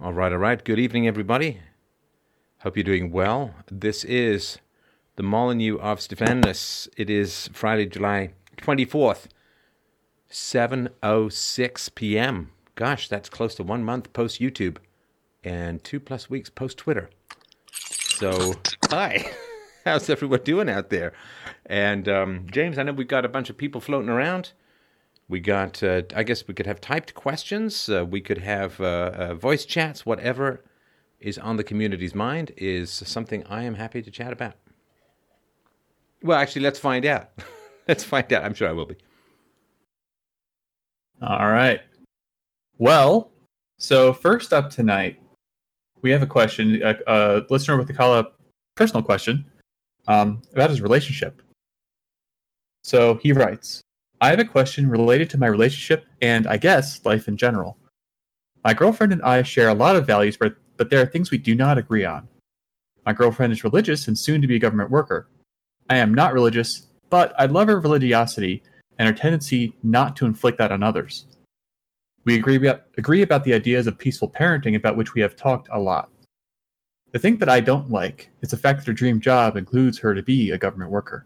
All right, all right. Good evening, everybody. Hope you're doing well. This is the Molyneux of Stephanus. It is Friday, July 24th, 7.06 p.m. Gosh, that's close to one month post YouTube and two plus weeks post Twitter. So, hi. How's everyone doing out there? And um, James, I know we've got a bunch of people floating around. We got, uh, I guess we could have typed questions. Uh, we could have uh, uh, voice chats. Whatever is on the community's mind is something I am happy to chat about. Well, actually, let's find out. let's find out. I'm sure I will be. All right. Well, so first up tonight, we have a question. A, a listener with a call up personal question um, about his relationship. So he writes I have a question related to my relationship and, I guess, life in general. My girlfriend and I share a lot of values, but, but there are things we do not agree on. My girlfriend is religious and soon to be a government worker. I am not religious, but I love her religiosity and her tendency not to inflict that on others. We agree agree about the ideas of peaceful parenting about which we have talked a lot. The thing that I don't like is the fact that her dream job includes her to be a government worker.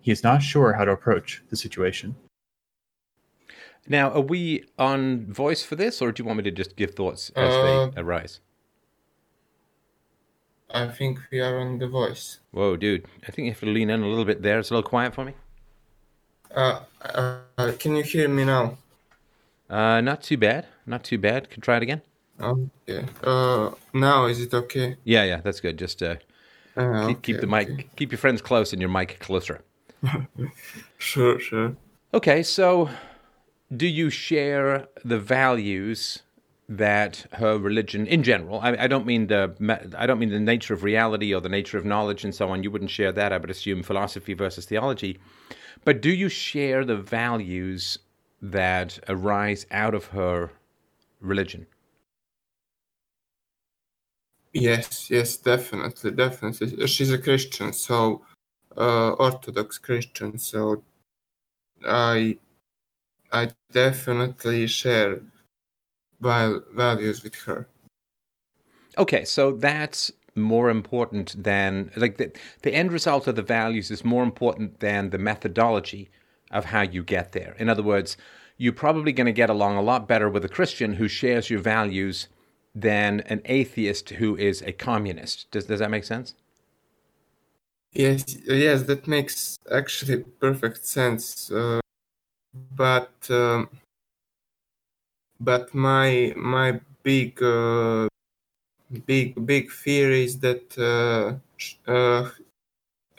He is not sure how to approach the situation. Now, are we on voice for this, or do you want me to just give thoughts as Uh, they arise? I think we are on the voice. Whoa, dude. I think you have to lean in a little bit there. It's a little quiet for me. Uh, uh, can you hear me now? Uh, not too bad. Not too bad. Could try it again. Okay. Uh, now is it okay? Yeah, yeah, that's good. Just uh, Uh, keep, keep the mic, okay. keep your friends close and your mic closer. Sure, sure. Okay, so do you share the values that her religion, in general, I, I don't mean the I don't mean the nature of reality or the nature of knowledge and so on. You wouldn't share that. I would assume philosophy versus theology. But do you share the values that arise out of her religion? Yes, yes, definitely, definitely. She's a Christian, so uh, Orthodox Christian. So I, I definitely share val- values with her. Okay, so that's more important than like the, the end result of the values is more important than the methodology of how you get there. In other words, you're probably going to get along a lot better with a Christian who shares your values than an atheist who is a communist. Does does that make sense? Yes, yes, that makes actually perfect sense. Uh, but um, but my my big uh, big big fear is that uh, uh,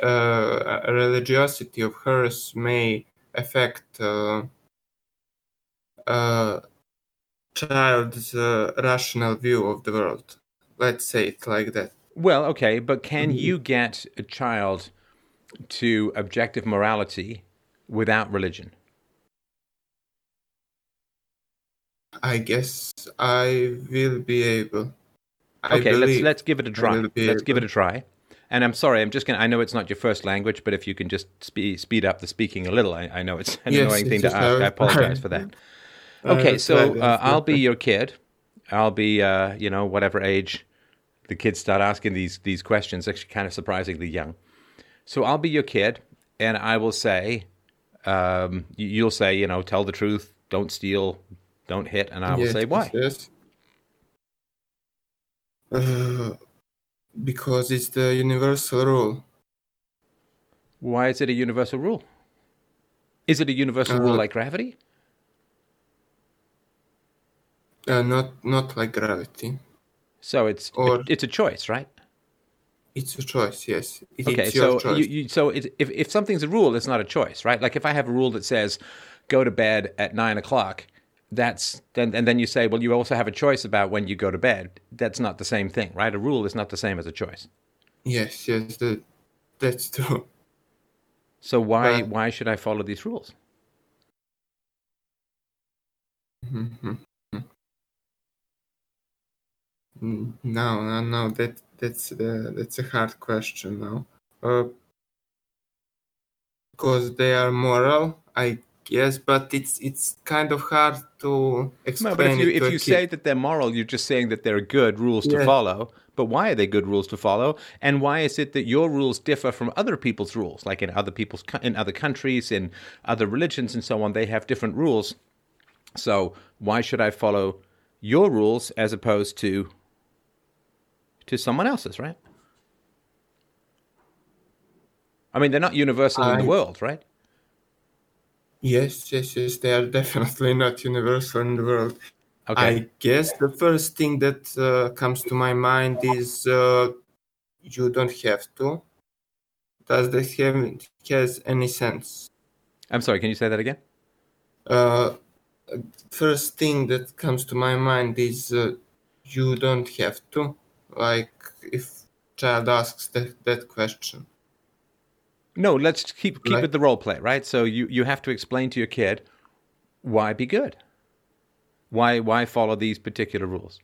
uh, religiosity of hers may affect uh, child's rational view of the world. Let's say it like that. Well, okay, but can you get a child to objective morality without religion? I guess I will be able. I Okay, let's let's give it a try. Let's give it a try. And I'm sorry, I'm just gonna. I know it's not your first language, but if you can just speed speed up the speaking a little, I, I know it's an Yes, annoying thing to ask. I I apologize for that. Okay, so uh, I'll be your kid. I'll be, uh, you know, whatever age the kids start asking these these questions. Actually, kind of surprisingly young. So I'll be your kid, and I will say, um, you- you'll say, you know, tell the truth, don't steal, don't hit, and I will Yes, say why. Yes. Uh, because it's the universal rule. Why is it a universal rule? Is it a universal rule Uh, like gravity? Uh, not not like gravity. So it's or- it's a choice, right? It's a choice. Yes. It- Okay, so choice. you, you, so it, if if something's a rule, it's not a choice, right? Like if I have a rule that says go to bed at nine o'clock, that's then and then you say, well, you also have a choice about when you go to bed. That's not the same thing, right? A rule is not the same as a choice. Yes. Yes. That that's true. So why But- why should I follow these rules? Mhm. No, no, no. That that's the that's a hard question now. Uh, because they are moral, I guess, but it's it's kind of hard to explain. No, but if you if you kid. say that they're moral, you're just saying that they're good rules to Yeah. follow. But why are they good rules to follow? And why is it that your rules differ from other people's rules? Like in other people's in other countries, in other religions, and so on, they have different rules. So why should I follow your rules as opposed to to someone else's? Right? I mean, they're not universal in the world, right? Yes, yes, yes, they are definitely not universal in the world. Okay. I guess the first thing that uh, comes to my mind is uh, you don't have to. Does that have has any sense? I'm sorry. Can you say that again? Uh, first thing that comes to my mind is uh, you don't have to. Like if child asks that, that question. No, let's keep keep Right. with the role play, right? So you you have to explain to your kid why be good. Why why follow these particular rules?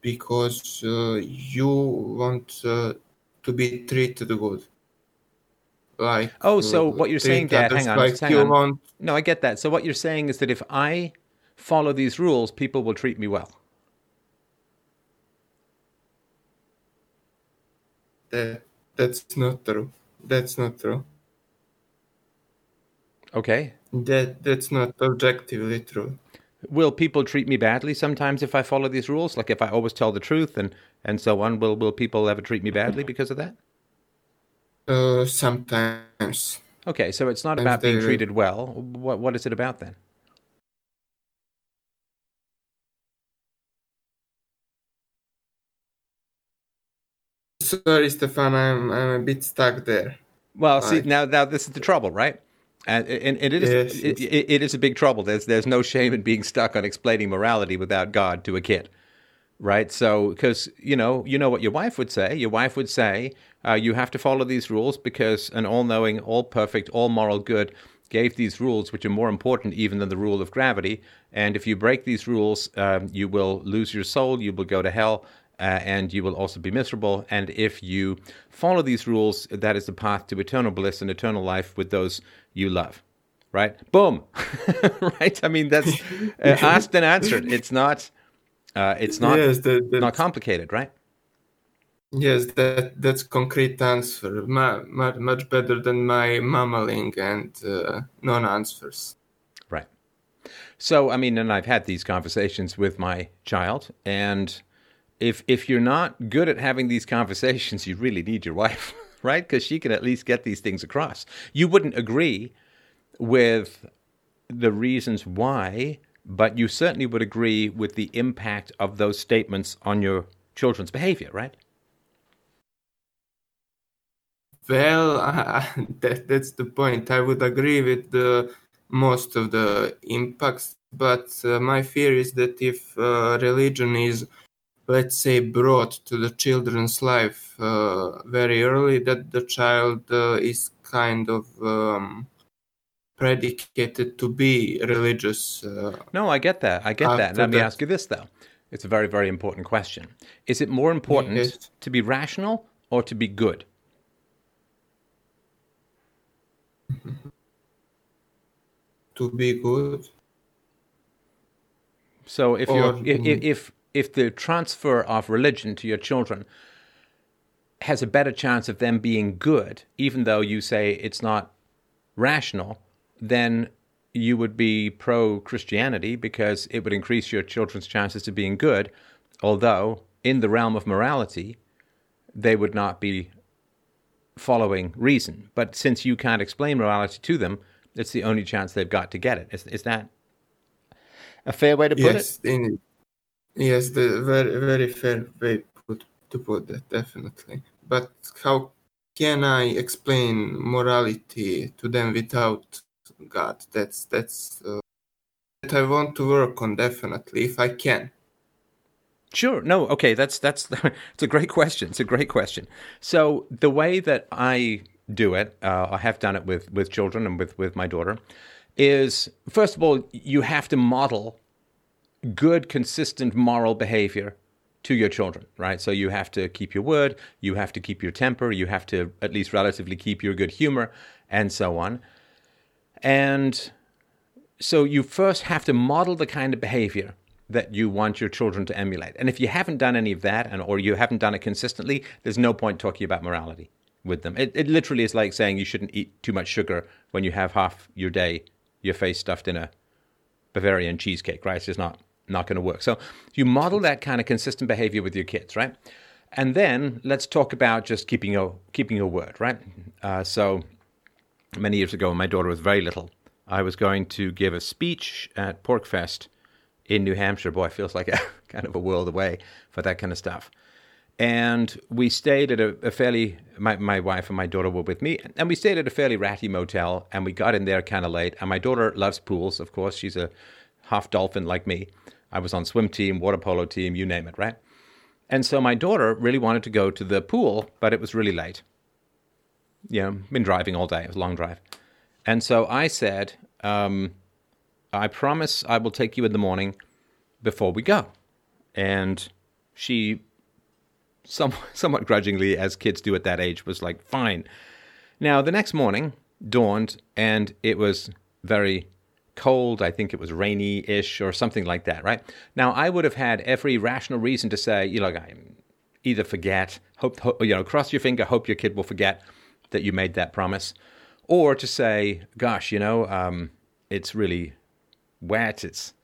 because uh, you want uh, to be treated good. Like Oh, so uh, what you're saying, treat Dad, hang on, like hang on. want. No, I get that. So what you're saying is that if I follow these rules, people will treat me well. That that's not true. That's not true. Okay. That that's not objectively true. Will people treat me badly sometimes if I follow these rules? Like if I always tell the truth and and so on, will will people ever treat me badly because of that? Uh, sometimes Okay, so it's not Sometimes about being treated well. What what is it about then? Sorry, Stefan. I'm I'm a bit stuck there. Well, see Right. now, now this is the trouble, right? And, and, and it is Yes, it, yes. it, it is a big trouble. There's there's no shame in being stuck on explaining morality without God to a kid, right? So because you know you know what your wife would say. Your wife would say uh, you have to follow these rules because an all-knowing, all-perfect, all-moral good gave these rules, which are more important even than the rule of gravity. And if you break these rules, um, you will lose your soul. You will go to hell uh, and you will also be miserable. And if you follow these rules, that is the path to eternal bliss and eternal life with those you love. Right? Boom. right? I mean, that's uh, asked and answered. It's not. Uh, it's not yes, that, not complicated, right? yes, that that's concrete answer. Ma- much much better than my mumbling and uh, non-answers. Right. So, I mean, and I've had these conversations with my child, and if if you're not good at having these conversations, you really need your wife, right? Because she can at least get these things across. You wouldn't agree with the reasons why, but you certainly would agree with the impact of those statements on your children's behavior, right? Well, that, that's the point. I would agree with the most of the impacts, but uh, my fear is that if uh, religion is, let's say, brought to the children's life uh, very early, that the child uh, is kind of um, predicated to be religious. Uh, No, I get that. I get that. Let me that- ask you this, though. It's a very, very important question. Is it more important Yes. to be rational or to be good? to be good. So if Or- you're if, if if if the transfer of religion to your children has a better chance of them being good, even though you say it's not rational, then you would be pro Christianity because it would increase your children's chances of being good, although in the realm of morality, they would not be following reason. But since you can't explain morality to them, it's the only chance they've got to get it. Is, is that a fair way to put it? yes, yes, the very very fair way put, to put that definitely. But how can I explain morality to them without God? That's that's uh, that I want to work on definitely if I can. Sure. No. Okay. That's that's it's a great question. It's a great question. So the way that I do it, uh, I have done it with with children and with with my daughter, is first of all you have to model good, consistent moral behavior to your children, right? So you have to keep your word, you have to keep your temper, you have to at least relatively keep your good humor, and so on. And so you first have to model the kind of behavior that you want your children to emulate. And if you haven't done any of that and or you haven't done it consistently, there's no point talking about morality with them. It, it literally is like saying you shouldn't eat too much sugar when you have half your day your face stuffed in a Bavarian cheesecake, right? It's just not not going to work. So you model that kind of consistent behavior with your kids, right? And then let's talk about just keeping your keeping your word, right? Uh, so many years ago, when my daughter was very little, I was going to give a speech at PorcFest in New Hampshire. Boy, it feels like a kind of a world away for that kind of stuff. And we stayed at a, a, fairly, my, my wife and my daughter were with me, and we stayed at a fairly ratty motel, and we got in there kind of late. And my daughter loves pools, of course. She's a half dolphin like me. I was on swim team, water polo team, you name it, right? And so my daughter really wanted to go to the pool, but it was really late. You know, been driving all day. It was a long drive. And so I said, um, I promise I will take you in the morning before we go. And she, some, somewhat grudgingly, as kids do at that age, was like, fine. Now, the next morning dawned, and it was very cold. I think it was rainy ish or something like that, right? Now, I would have had every rational reason to say, you know, either forget, hope, hope, you know, cross your finger, hope your kid will forget that you made that promise, or to say, gosh, you know, um, it's really wet, it's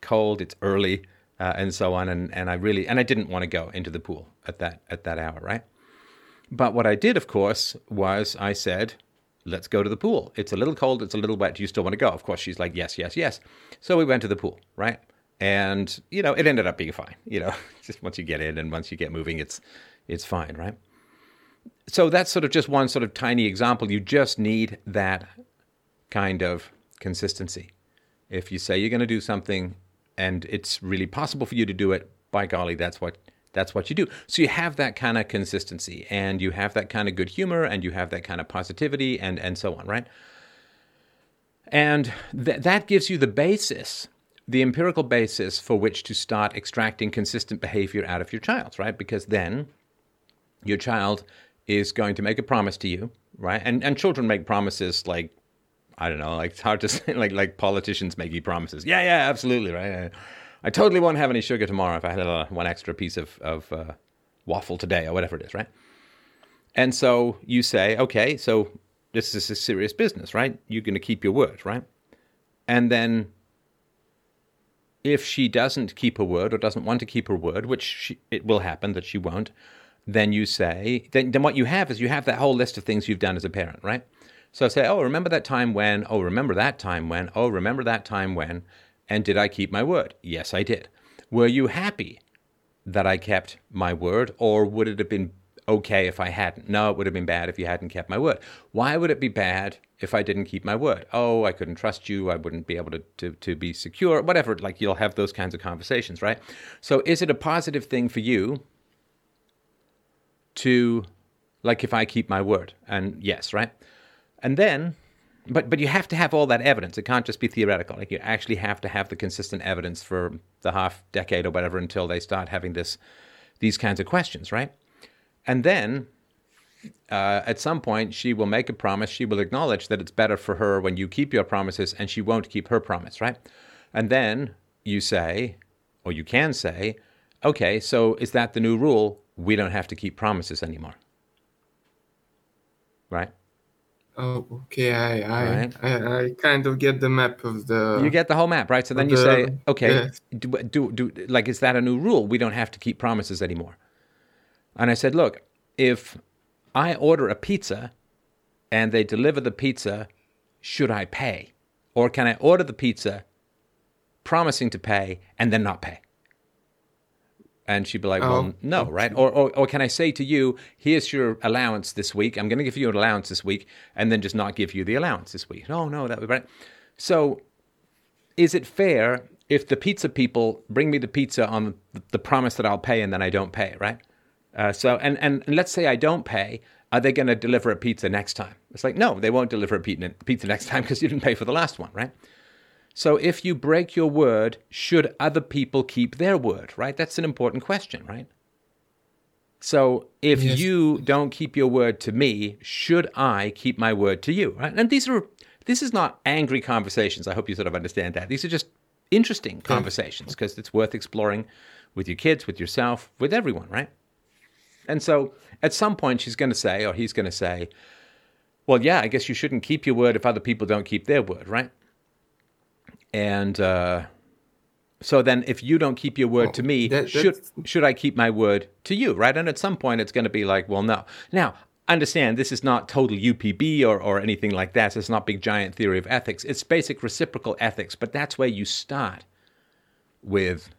cold, it's early, uh, and so on. And, and I really and I didn't want to go into the pool at that at that hour, right? But what I did, of course, was I said, let's go to the pool. It's a little cold, it's a little wet. Do you still want to go? Of course, she's like, yes, yes, yes. So we went to the pool, right? And you know, it ended up being fine. You know, just once you get in and once you get moving, it's it's fine, right? So that's sort of just one sort of tiny example. You just need that kind of consistency. If you say you're going to do something and it's really possible for you to do it, by golly, that's what that's what you do. So you have that kind of consistency and you have that kind of good humor and you have that kind of positivity and and so on, right? And th- that gives you the basis, the empirical basis for which to start extracting consistent behavior out of your child, right? Because then your child is going to make a promise to you, right? And and children make promises like I don't know, like it's hard to say, like like politicians make you promises. Yeah, yeah, absolutely, right. I, totally won't have any sugar tomorrow if I had a, one extra piece of of uh, waffle today or whatever it is, right? And so you say, okay, so this is a serious business, right? You're going to keep your word, right? And then if she doesn't keep her word or doesn't want to keep her word, which she, it will happen that she won't, then you say, then, then what you have is you have that whole list of things you've done as a parent, right? So say, oh, remember that time when, oh, remember that time when, oh, remember that time when, and did I keep my word? Yes, I did. Were you happy that I kept my word, or would it have been okay if I hadn't? No, it would have been bad if you hadn't kept my word. Why would it be bad if I didn't keep my word? Oh, I couldn't trust you. I wouldn't be able to, to, to be secure, whatever. Like you'll have those kinds of conversations, right? So is it a positive thing for you to, like, if I keep my word? And yes, right? And then, but but you have to have all that evidence. It can't just be theoretical. Like you actually have to have the consistent evidence for the half decade or whatever until they start having this these kinds of questions, right? And then uh, at some point, she will make a promise. She will acknowledge that it's better for her when you keep your promises, and she won't keep her promise, right? And then you say, or you can say, okay, so is that the new rule? We don't have to keep promises anymore, right? Oh, okay. I I, right. I, I kind of get the map of the. You get the whole map, right? So then you the, say, okay, yeah. do, do do like is that a new rule? We don't have to keep promises anymore. And I said, look, if I order a pizza, and they deliver the pizza, should I pay, or can I order the pizza, promising to pay and then not pay? And she'd be like, well, oh, no, right? Or, or, or can I say to you, here's your allowance this week. I'm going to give you an allowance this week and then just not give you the allowance this week. No, no, that would be right. So is it fair if the pizza people bring me the pizza on the promise that I'll pay and then I don't pay, right? Uh, so, and, and, and let's say I don't pay, are they going to deliver a pizza next time? It's like, no, they won't deliver a pizza next time because you didn't pay for the last one, right? So if you break your word, should other people keep their word, right? That's an important question, right? So if Yes. you don't keep your word to me, should I keep my word to you? Right? And these are this is not angry conversations. I hope you sort of understand that. These are just interesting conversations because it's worth exploring with your kids, with yourself, with everyone, right? And so at some point she's going to say or he's going to say, "Well, yeah, I guess you shouldn't keep your word if other people don't keep their word, right?" And uh so then, if you don't keep your word to me, that- should should I keep my word to you, right? And at some point, it's going to be like, well, no. Now, understand this is not total UPB or, or anything like that. It's not big giant theory of ethics. It's basic reciprocal ethics, but that's where you start with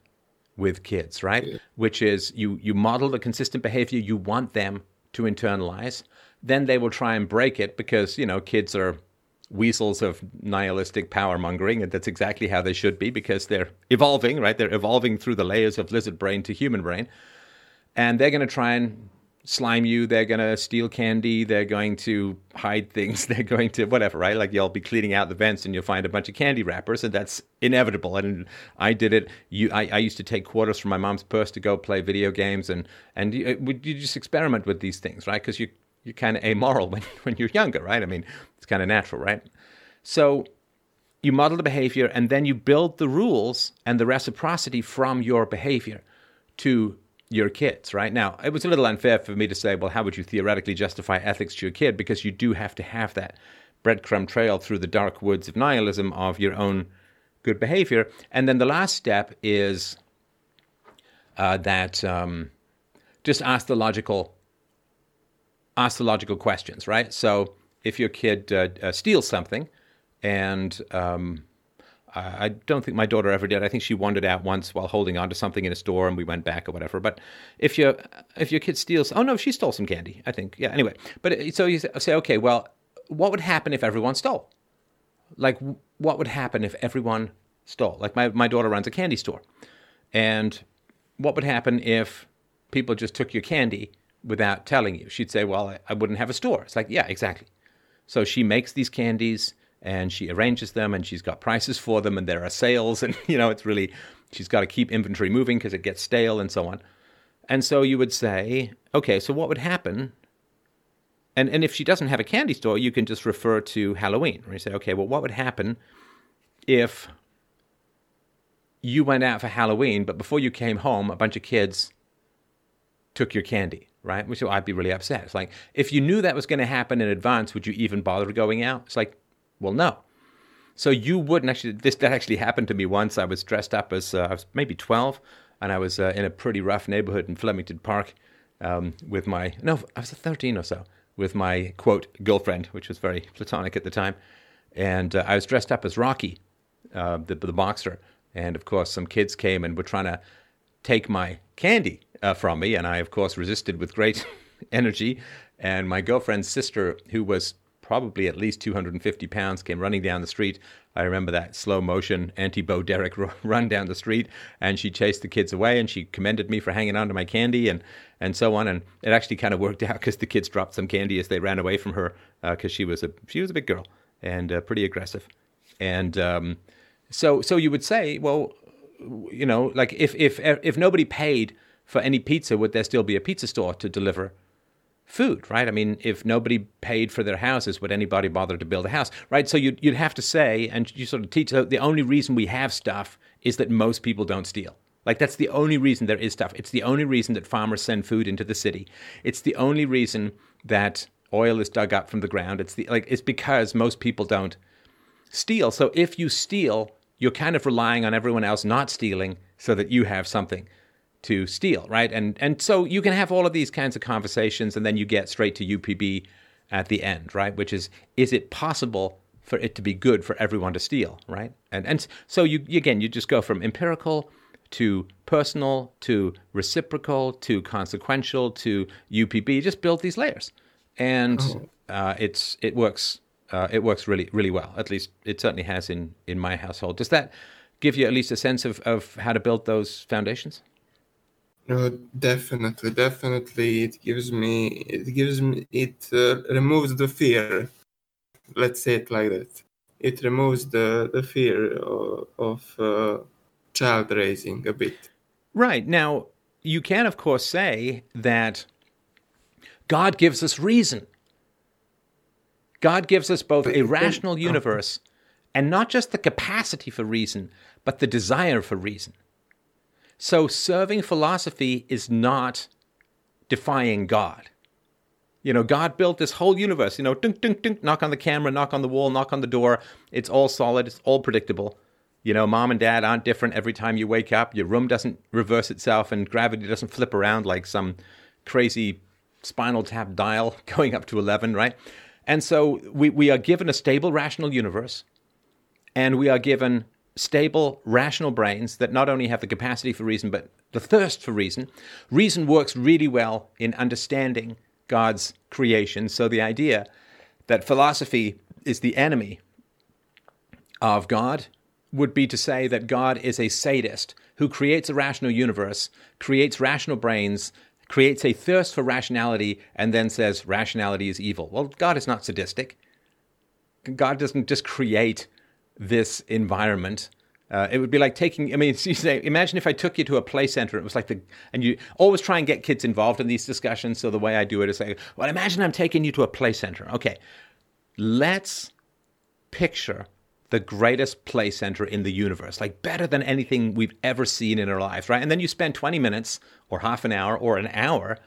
with kids, right? Which is you you model the consistent behavior you want them to internalize. Then they will try and break it because you know kids are weasels of nihilistic power mongering, and that's exactly how they should be because they're evolving, right? They're evolving through the layers of lizard brain to human brain, and they're going to try and slime you. They're going to steal candy. They're going to hide things. They're going to whatever, right? Like you'll be cleaning out the vents and you'll find a bunch of candy wrappers, and that's inevitable. And I did it. You, I, I used to take quarters from my mom's purse to go play video games, and and uh, you, you just experiment with these things, right? Because you you're kind of amoral when when you're younger, right? I mean, it's kind of natural, right? So you model the behavior and then you build the rules and the reciprocity from your behavior to your kids, right? Now, it was a little unfair for me to say, well, how would you theoretically justify ethics to your kid? Because you do have to have that breadcrumb trail through the dark woods of nihilism of your own good behavior. And then the last step is uh, that um, just ask the logical ask the logical questions, right? So if your kid uh, uh, steals something, and um, I don't think my daughter ever did. I think she wandered out once while holding on to something in a store, and we went back or whatever. But if your if your kid steals, oh no, she stole some candy. I think, yeah. Anyway, but it- so you say, okay, well, what would happen if everyone stole? Like, what would happen if everyone stole? Like, my my daughter runs a candy store, and what would happen if people just took your candy without telling you? She'd say, well, I, I wouldn't have a store. It's like, yeah, exactly. So she makes these candies and she arranges them and she's got prices for them and there are sales and you know it's really she's got to keep inventory moving because it gets stale and so on. And so you would say, okay, so what would happen? And and if she doesn't have a candy store, you can just refer to Halloween. Where you say, okay, well, what would happen if you went out for Halloween, but before you came home, a bunch of kids took your candy, right? Which I'd be really upset. It's like, if you knew that was going to happen in advance, would you even bother going out? It's like, well, no. So you wouldn't actually. This that actually happened to me once. I was dressed up as uh, I was maybe twelve, and I was uh, in a pretty rough neighborhood in Flemingdon Park um, with my no, I was thirteen or so with my quote girlfriend, which was very platonic at the time, and uh, I was dressed up as Rocky, uh, the the boxer, and of course some kids came and were trying to take my candy uh, from me, and I of course resisted with great energy, and my girlfriend's sister, who was probably at least 250 pounds, came running down the street. I remember that slow motion anti Bo Derek run down the street, and she chased the kids away, and she commended me for hanging on to my candy, and and so on. And it actually kind of worked out because the kids dropped some candy as they ran away from her because she was a she was a big girl and uh, pretty aggressive, and um, so so you would say, well, you know, like if if if nobody paid for any pizza, would there still be a pizza store to deliver food, right? I mean, if nobody paid for their houses, would anybody bother to build a house, right? So you'd, you'd have to say, and you sort of teach, the only reason we have stuff is that most people don't steal. Like, that's the only reason there is stuff. It's the only reason that farmers send food into the city. It's the only reason that oil is dug up from the ground. It's the, like, it's because most people don't steal. So if you steal, you're kind of relying on everyone else not stealing so that you have something to steal, right? And and so you can have all of these kinds of conversations, and then you get straight to UPB at the end, right? Which is, is it possible for it to be good for everyone to steal, right? And and so you again, you just go from empirical to personal to reciprocal to consequential to UPB. You just build these layers, and uh, it's it works. Uh, it works really really well. At least it certainly has in in my household. Does that give you at least a sense of, of how to build those foundations? No, definitely, definitely. It gives me, it gives me, it uh, removes the fear. Let's say it like that. It removes the the fear of, of uh, child raising a bit. Right. Now, you can, of course, say that God gives us reason. God gives us both a rational universe and not just the capacity for reason, but the desire for reason. So serving philosophy is not defying God. You know, God built this whole universe, you know, dunk, dunk, dunk, knock on the camera, knock on the wall, knock on the door. It's all solid, it's all predictable. You know, mom and dad aren't different every time you wake up. Your room doesn't reverse itself and gravity doesn't flip around like some crazy spinal tap dial going up to 11, right? And so we, we are given a stable, rational universe, and we are given stable, rational brains that not only have the capacity for reason, but the thirst for reason. Reason works really well in understanding God's creation. So the idea that philosophy is the enemy of God would be to say that God is a sadist who creates a rational universe, creates rational brains, creates a thirst for rationality, and then says rationality is evil. Well, God is not sadistic. God doesn't just create this environment. Uh, it would be like taking. I mean, you say, imagine if I took you to a play center. It was like the, and you always try and get kids involved in these discussions. So the way I do it is like, well, imagine I'm taking you to a play center. Okay, let's picture the greatest play center in the universe, like better than anything we've ever seen in our lives, right? And then you spend 20 minutes or half an hour or an hour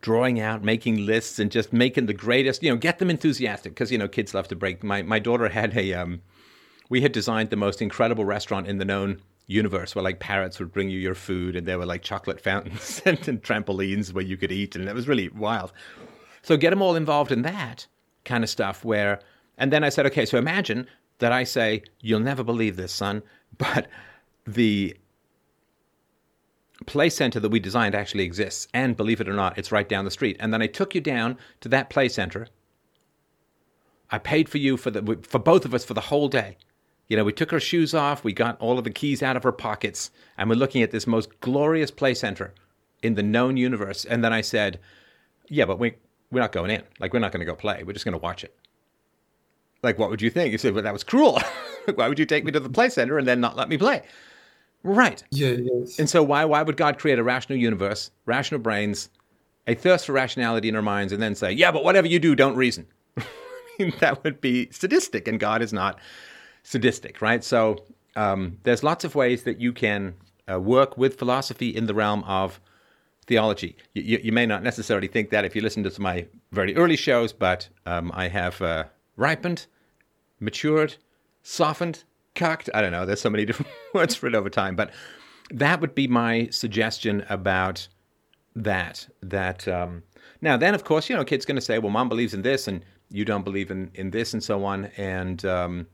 drawing out, making lists, and just making the greatest. You know, get them enthusiastic because you know kids love to break. My my daughter had a um we had designed the most incredible restaurant in the known universe where like parrots would bring you your food and there were like chocolate fountains and, and trampolines where you could eat and it was really wild. So get them all involved in that kind of stuff where and then i said okay so imagine that i say you'll never believe this son but the play center that we designed actually exists and believe it or not it's right down the street. And then i took you down to that play center. I paid for you for the for both of us for the whole day you know, we took our shoes off, we got all of the keys out of our pockets, and we're looking at this most glorious play center in the known universe. And then I said, Yeah, but we, we're not going in. Like, we're not going to go play. We're just going to watch it. Like, what would you think? You said, Well, that was cruel. why would you take me to the play center and then not let me play? Right. Yeah, yes. And so, why, why would God create a rational universe, rational brains, a thirst for rationality in our minds, and then say, Yeah, but whatever you do, don't reason? I mean, that would be sadistic, and God is not sadistic, right? So um, there's lots of ways that you can uh, work with philosophy in the realm of theology. You, you, may not necessarily think that if you listen to my very early shows, but um, I have uh, ripened, matured, softened, cocked. I don't know. There's so many different words for it over time, but that would be my suggestion about that. That um, now, then, of course, you know, kid's going to say, "Well, mom believes in this, and you don't believe in in this, and so on," and um,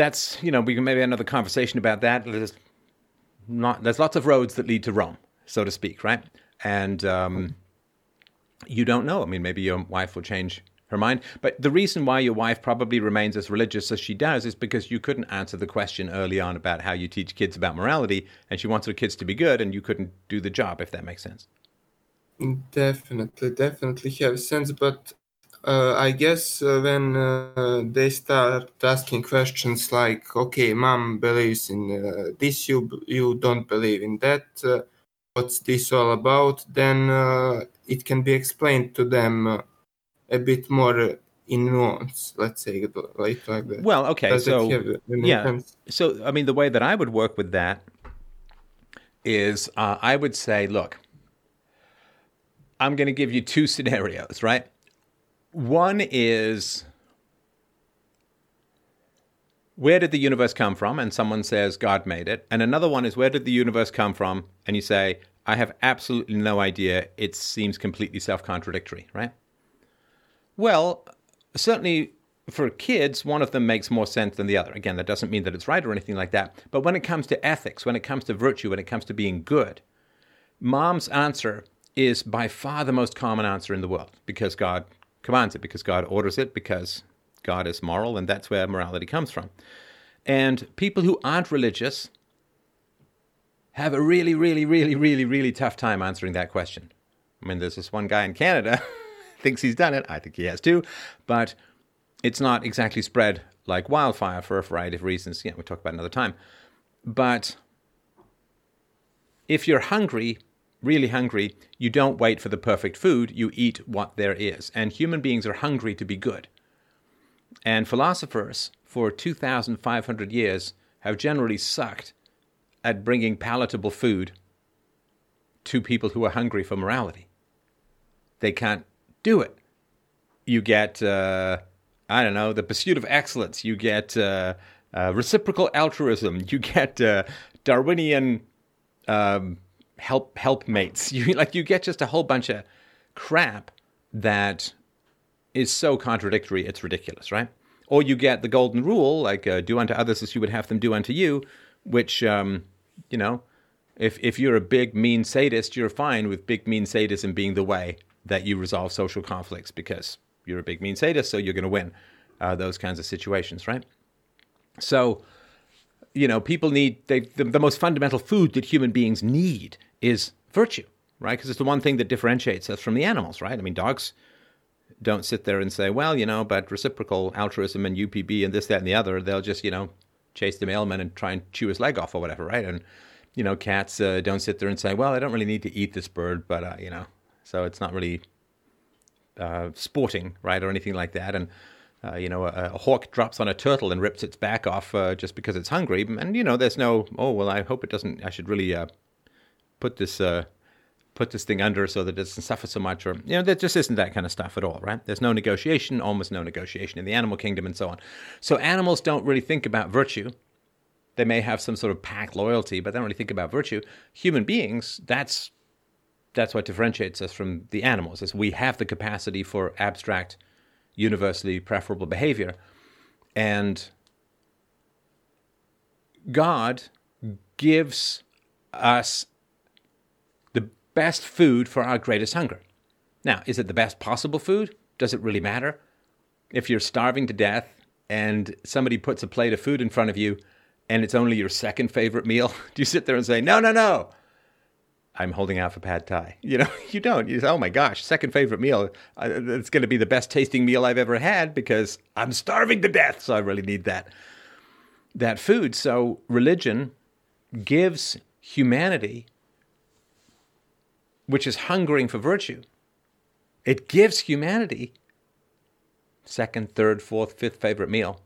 that's you know we can maybe have another conversation about that. There's not there's lots of roads that lead to Rome, so to speak, right? And um, you don't know. I mean, maybe your wife will change her mind. But the reason why your wife probably remains as religious as she does is because you couldn't answer the question early on about how you teach kids about morality, and she wants her kids to be good, and you couldn't do the job, if that makes sense. Definitely, definitely have sense. But uh, I guess uh, when uh, they start asking questions like, "Okay, mom believes in uh, this, you you don't believe in that. Uh, what's this all about?" Then uh, it can be explained to them a bit more in nuance. Let's say like, like that. Well, okay, Does so yeah, sense? so I mean, the way that I would work with that is I would say, look. I'm going to give you two scenarios, right? One is where did the universe come from? And someone says God made it. And another one is where did the universe come from? And you say, I have absolutely no idea. It seems completely self contradictory, right? Well, certainly for kids, one of them makes more sense than the other. Again, that doesn't mean that it's right or anything like that. But when it comes to ethics, when it comes to virtue, when it comes to being good, mom's answer is by far the most common answer in the world because God commands it, because God orders it, because God is moral, and that's where morality comes from. And people who aren't religious have a really, really, really, really, really tough time answering that question. I mean, there's this one guy in Canada thinks he's done it. I think he has too, but it's not exactly spread like wildfire for a variety of reasons. Yeah, we'll talk about another time. But if you're hungry really hungry, you don't wait for the perfect food, you eat what there is. And human beings are hungry to be good. And philosophers for 2,500 years have generally sucked at bringing palatable food to people who are hungry for morality. They can't do it. You get, uh, I don't know, the pursuit of excellence. You get uh, uh, reciprocal altruism. You get uh, Darwinian um, help helpmates. You like you get just a whole bunch of crap that is so contradictory. It's ridiculous, right? Or you get the golden rule, like uh, do unto others as you would have them do unto you, which um, you know, if if you're a big mean sadist, you're fine with big mean sadism being the way that you resolve social conflicts because you're a big mean sadist, so you're going to win uh, those kinds of situations, right? So, you know, people need they, the, the most fundamental food that human beings need is virtue, right? Because it's the one thing that differentiates us from the animals, right? I mean, dogs don't sit there and say, well, you know, but reciprocal altruism and UPB and this, that, and the other, they'll just, you know, chase the mailman and try and chew his leg off or whatever, right? And, you know, cats uh, don't sit there and say, well, I don't really need to eat this bird, but, uh, you know, so it's not really uh, sporting, right, or anything like that. And, uh, you know, a, a, hawk drops on a turtle and rips its back off uh, just because it's hungry. And, you know, there's no, oh, well, I hope it doesn't, I should really uh, put this uh, put this thing under so that it doesn't suffer so much, or you know, there just isn't that kind of stuff at all, right? There's no negotiation, almost no negotiation in the animal kingdom, and so on. So animals don't really think about virtue. They may have some sort of pack loyalty, but they don't really think about virtue. Human beings, that's that's what differentiates us from the animals, is we have the capacity for abstract, universally preferable behavior, and God gives us best food for our greatest hunger. Now, is it the best possible food? Does it really matter? If you're starving to death and somebody puts a plate of food in front of you and it's only your second favorite meal, do you sit there and say, no, no, no, I'm holding out for pad thai? You know, you don't. You say, oh my gosh, second favorite meal. Uh, it's going to be the best tasting meal I've ever had because I'm starving to death. So I really need that, that food. So religion gives humanity which is hungering for virtue. It gives humanity second, third, fourth, fifth favorite meal.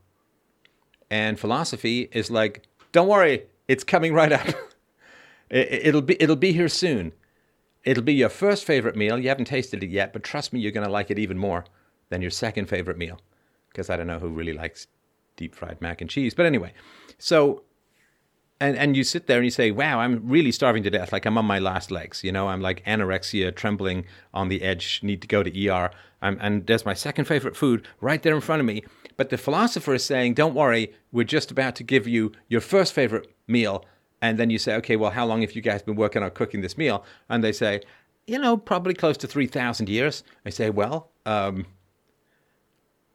And philosophy is like, don't worry, it's coming right up. It'll be it'll be here soon. It'll be your first favorite meal. You haven't tasted it yet, but trust me, you're going to like it even more than your second favorite meal. Because I don't know who really likes deep fried mac and cheese. But anyway, so and and you sit there and you say, "Wow, I'm really starving to death. Like I'm on my last legs. You know, I'm like anorexia, trembling on the edge. Need to go to ER. I'm, and there's my second favorite food right there in front of me. But the philosopher is saying, "Don't worry, we're just about to give you your first favorite meal." And then you say, "Okay, well, how long have you guys been working on cooking this meal?" And they say, "You know, probably close to three thousand years." I say, "Well, um,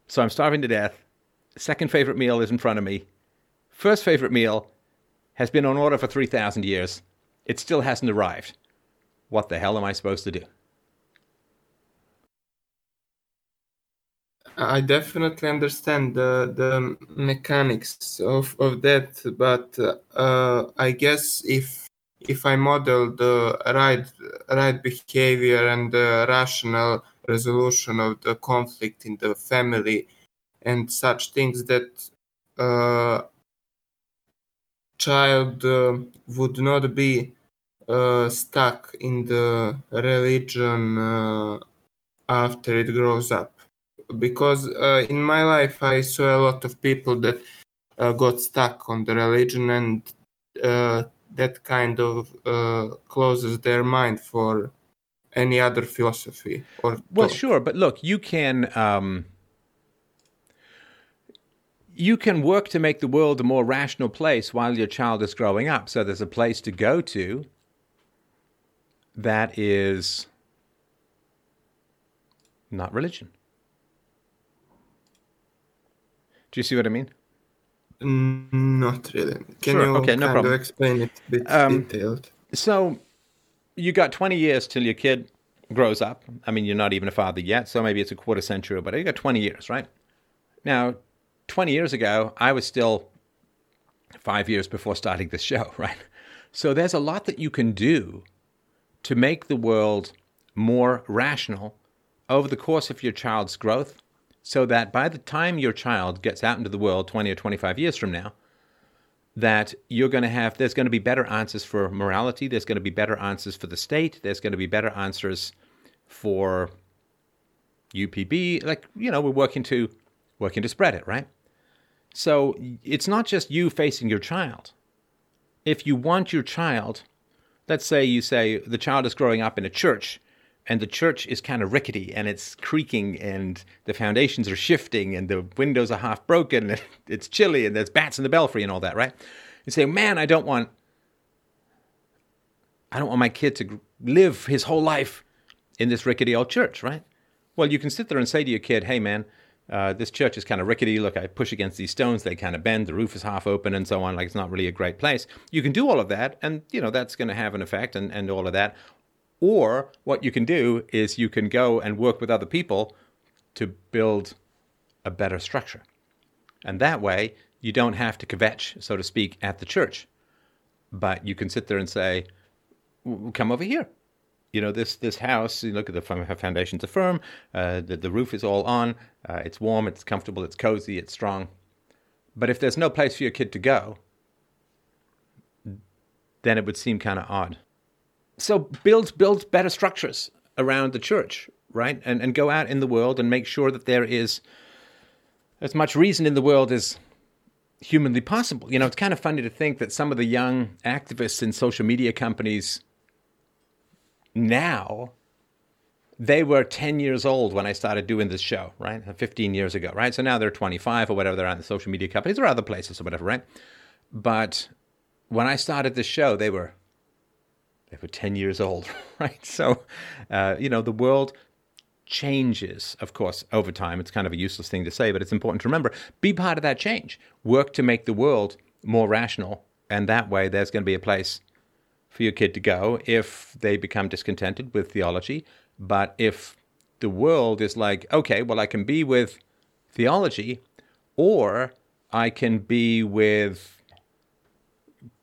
so I'm starving to death. Second favorite meal is in front of me. First favorite meal." Has been on order for 3,000 years. It still hasn't arrived. What the hell am I supposed to do? I definitely understand the, the mechanics of, of that, but uh, I guess if if I model the right right behavior and the rational resolution of the conflict in the family and such things that uh, child uh, would not be uh, stuck in the religion uh, after it grows up because uh, in my life i saw a lot of people that uh, got stuck on the religion and uh, that kind of closes their mind for any other philosophy or well thought. sure but look you can um you can work to make the world a more rational place while your child is growing up. So there's a place to go to that is not religion. Do you see what I mean? Not really. Can sure. you okay, no kind problem. of explain it a bit um, detailed? So you got 20 years till your kid grows up. I mean, you're not even a father yet, so maybe it's a quarter century or whatever. You got 20 years, right? Now, 20 years ago, I was still five years before starting this show, right? So there's a lot that you can do to make the world more rational over the course of your child's growth so that by the time your child gets out into the world 20 or 25 years from now, that you're going to have, there's going to be better answers for morality, there's going to be better answers for the state, there's going to be better answers for UPB. Like, you know, we're working to, working to spread it, right? So it's not just you facing your child. If you want your child, let's say you say the child is growing up in a church and the church is kind of rickety and it's creaking and the foundations are shifting and the windows are half broken and it's chilly and there's bats in the belfry and all that, right? You say, man, I don't want, I don't want my kid to live his whole life in this rickety old church, right? Well, you can sit there and say to your kid, hey, man, uh, this church is kind of rickety. Look, I push against these stones; they kind of bend. The roof is half open, and so on. Like it's not really a great place. You can do all of that, and you know that's going to have an effect, and, and all of that. Or what you can do is you can go and work with other people to build a better structure. And that way, you don't have to kvetch, so to speak, at the church. But you can sit there and say, come over here. You know, this, this house, you look at the foundations are firm, uh, the, the roof is all on, uh, it's warm, it's comfortable, it's cozy, it's strong. But if there's no place for your kid to go, then it would seem kind of odd so build build better structures around the church, right? And and go out in the world and make sure that there is as much reason in the world as humanly possible. You know, it's kind of funny to think that some of the young activists in social media companies now they were 10 years old when I started doing this show, right? 15 years ago, right? So now they're 25 or whatever they're on the social media companies or other places or whatever, right? But when I started this show, they were they were 10 years old, right? So, uh, you know, the world changes, of course, over time. It's kind of a useless thing to say, but it's important to remember. Be part of that change. Work to make the world more rational. And that way, there's going to be a place for your kid to go if they become discontented with theology. But if the world is like, okay, well, I can be with theology, or I can be with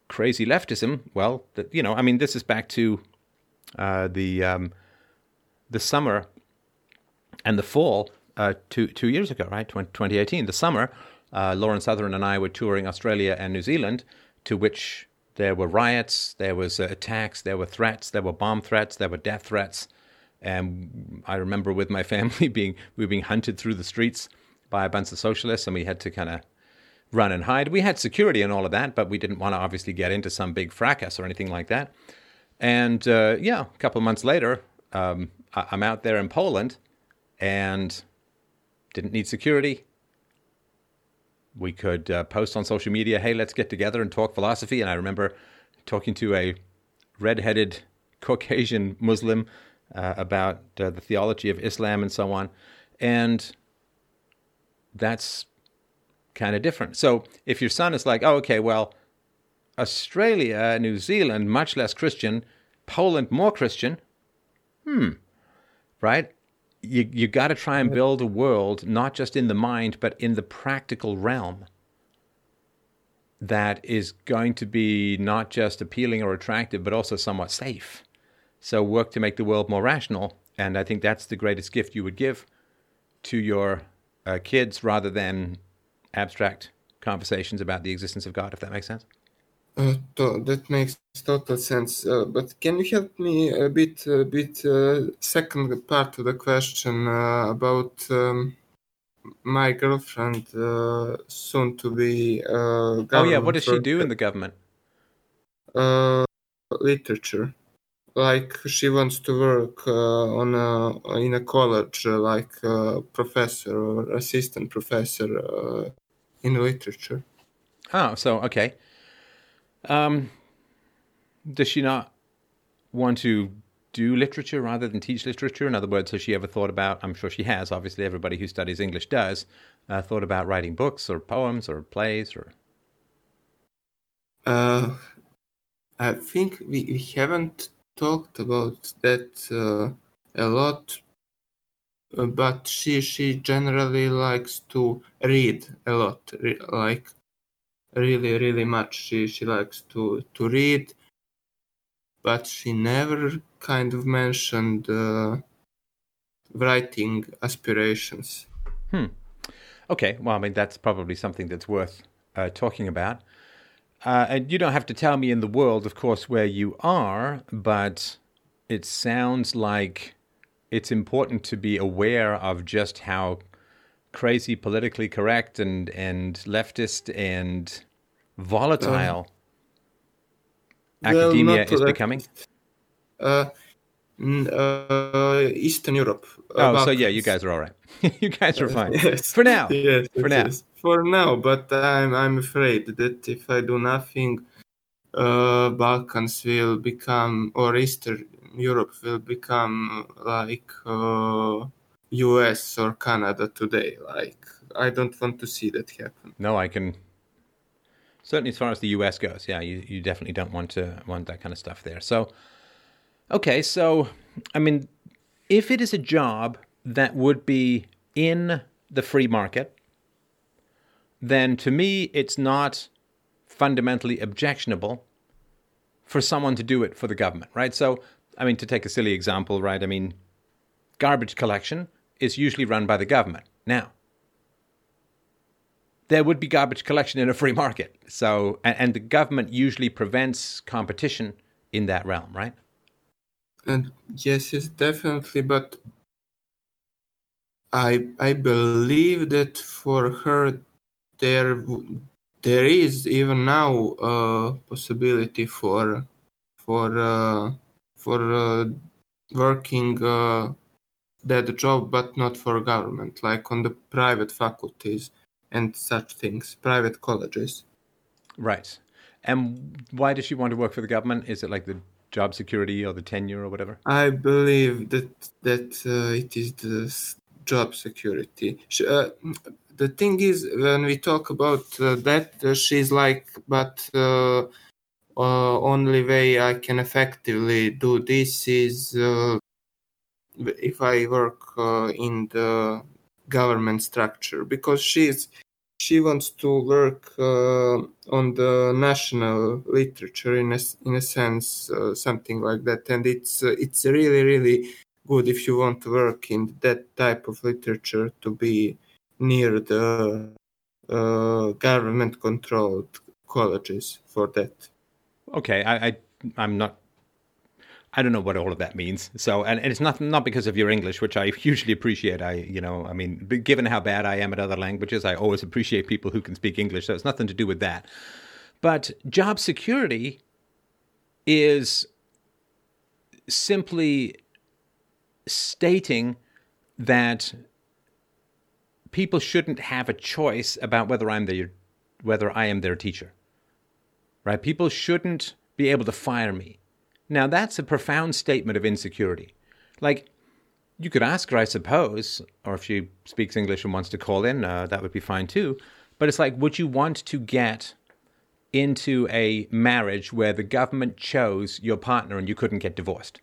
crazy leftism, well, that, you know, I mean, this is back to uh, the um, the summer and the fall uh, two two years ago, right? 20, 2018, the summer. Uh, Lauren Southern and I were touring Australia and New Zealand, to which there were riots, there was uh, attacks, there were threats, there were bomb threats, there were death threats. And I remember with my family being we were being hunted through the streets by a bunch of socialists, and we had to kind of run and hide. We had security and all of that, but we didn't want to obviously get into some big fracas or anything like that. And uh, yeah, a couple months later, um, I- am out there in Poland and didn't need security. We could uh, post on social media, hey, let's get together and talk philosophy. And I remember talking to a redheaded Caucasian Muslim uh, about uh, the theology of Islam and so on. And that's kind of different. So if your son is like, oh, okay, well, Australia, New Zealand, much less Christian, Poland, more Christian, hmm, right? You, you got to try and build a world, not just in the mind, but in the practical realm that is going to be not just appealing or attractive, but also somewhat safe. So work to make the world more rational. And I think that's the greatest gift you would give to your uh, kids rather than abstract conversations about the existence of God, if that makes sense. Uh, to, that makes total sense. Uh, but can you help me a bit, a bit, uh, second part of the question uh, about um, my girlfriend, uh, soon to be. oh yeah, what does she do in the government? Uh, literature. Like she wants to work on a in a college, like a professor or assistant professor in literature. Oh, so okay. Um, does she not want to do literature rather than teach literature? In other words, has she ever thought about? I'm sure she has. Obviously, everybody who studies English does. Uh, thought about writing books or poems or plays or. Uh, I think we, we haven't talked about that uh, a lot but she she generally likes to read a lot like really really much she she likes to to read but she never kind of mentioned uh, writing aspirations. Hmm. Okay. Well, I mean, that's probably something that's worth uh, talking about. Uh, and you don't have to tell me in the world, of course, where you are, but it sounds like it's important to be aware of just how crazy politically correct and, and leftist and volatile academia not is that- becoming. Uh, uh, Eastern Europe. Oh, so yeah, you guys are all right. you guys are fine. Yes. For now. Yes, For now. is. For now, but I'm I'm afraid that if I do nothing, uh, Balkans will become or Eastern Europe will become like uh, U.S. or Canada today. Like I don't want to see that happen. No, I can. Certainly, as far as the U.S. goes, yeah, you, you definitely don't want to want that kind of stuff there. So, okay, so I mean, if it is a job that would be in the free market, then to me it's not fundamentally objectionable for someone to do it for the government, right? So, I mean, to take a silly example, right? I mean, garbage collection is usually run by the government. Now, there would be garbage collection in a free market. So, and, and the government usually prevents competition in that realm, right? And yes, yes, definitely. But I I believe that for her there there is even now a possibility for for uh, for uh, working uh, that job, but not for government, like on the private faculties and such things, private colleges. Right. And why does she want to work for the government? Is it like the job security or the tenure or whatever? I believe that that uh, it is the job security. Sh- uh, the thing is, when we talk about uh, that, uh, she's like, but uh, uh, only way I can effectively do this is uh, if I work uh, in the government structure because she's she wants to work uh, on the national literature in a, in a sense uh, something like that and it's uh, it's really really good if you want to work in that type of literature to be near the uh, government controlled colleges for that Okay, I, I I'm not. I don't know what all of that means. So, and, and it's not not because of your English, which I hugely appreciate. I, you know, I mean, given how bad I am at other languages, I always appreciate people who can speak English. So it's nothing to do with that. But job security is simply stating that people shouldn't have a choice about whether I'm their whether I am their teacher right? People shouldn't be able to fire me. Now, that's a profound statement of insecurity. Like, you could ask her, I suppose, or if she speaks English and wants to call in, uh, that would be fine too. But it's like, would you want to get into a marriage where the government chose your partner and you couldn't get divorced?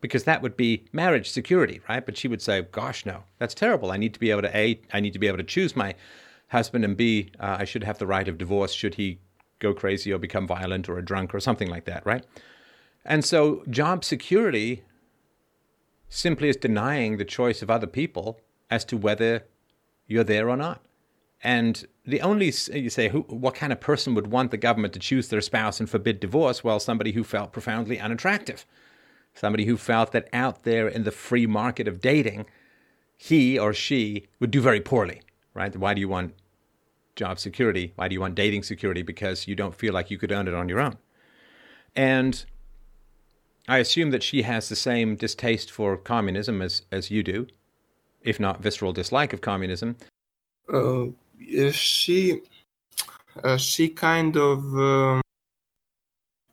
Because that would be marriage security, right? But she would say, gosh, no, that's terrible. I need to be able to, A, I need to be able to choose my husband, and B, uh, I should have the right of divorce should he go crazy or become violent or a drunk or something like that, right? And so job security simply is denying the choice of other people as to whether you're there or not. And the only you say who, what kind of person would want the government to choose their spouse and forbid divorce? Well, somebody who felt profoundly unattractive, somebody who felt that out there in the free market of dating, he or she would do very poorly, right? Why do you want job security? Why do you want dating security? Because you don't feel like you could earn it on your own. And I assume that she has the same distaste for communism as, as you do, if not visceral dislike of communism. uh, she uh, she kind of um,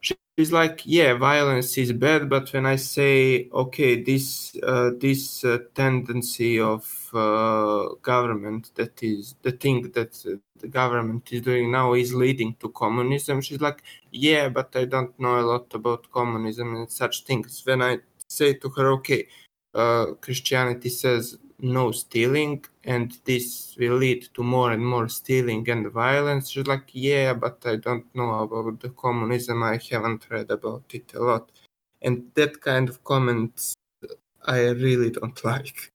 she's like yeah violence is bad but when i say okay this uh, this uh, tendency of uh, government that is the thing that uh, the government is doing now is leading to communism she's like yeah but i don't know a lot about communism and such things. When i say to her okay uh, christianity says no stealing and this will lead to more and more stealing and violence she's like yeah but i don't know about the communism i haven't read about it a lot and that kind of comments I really don't like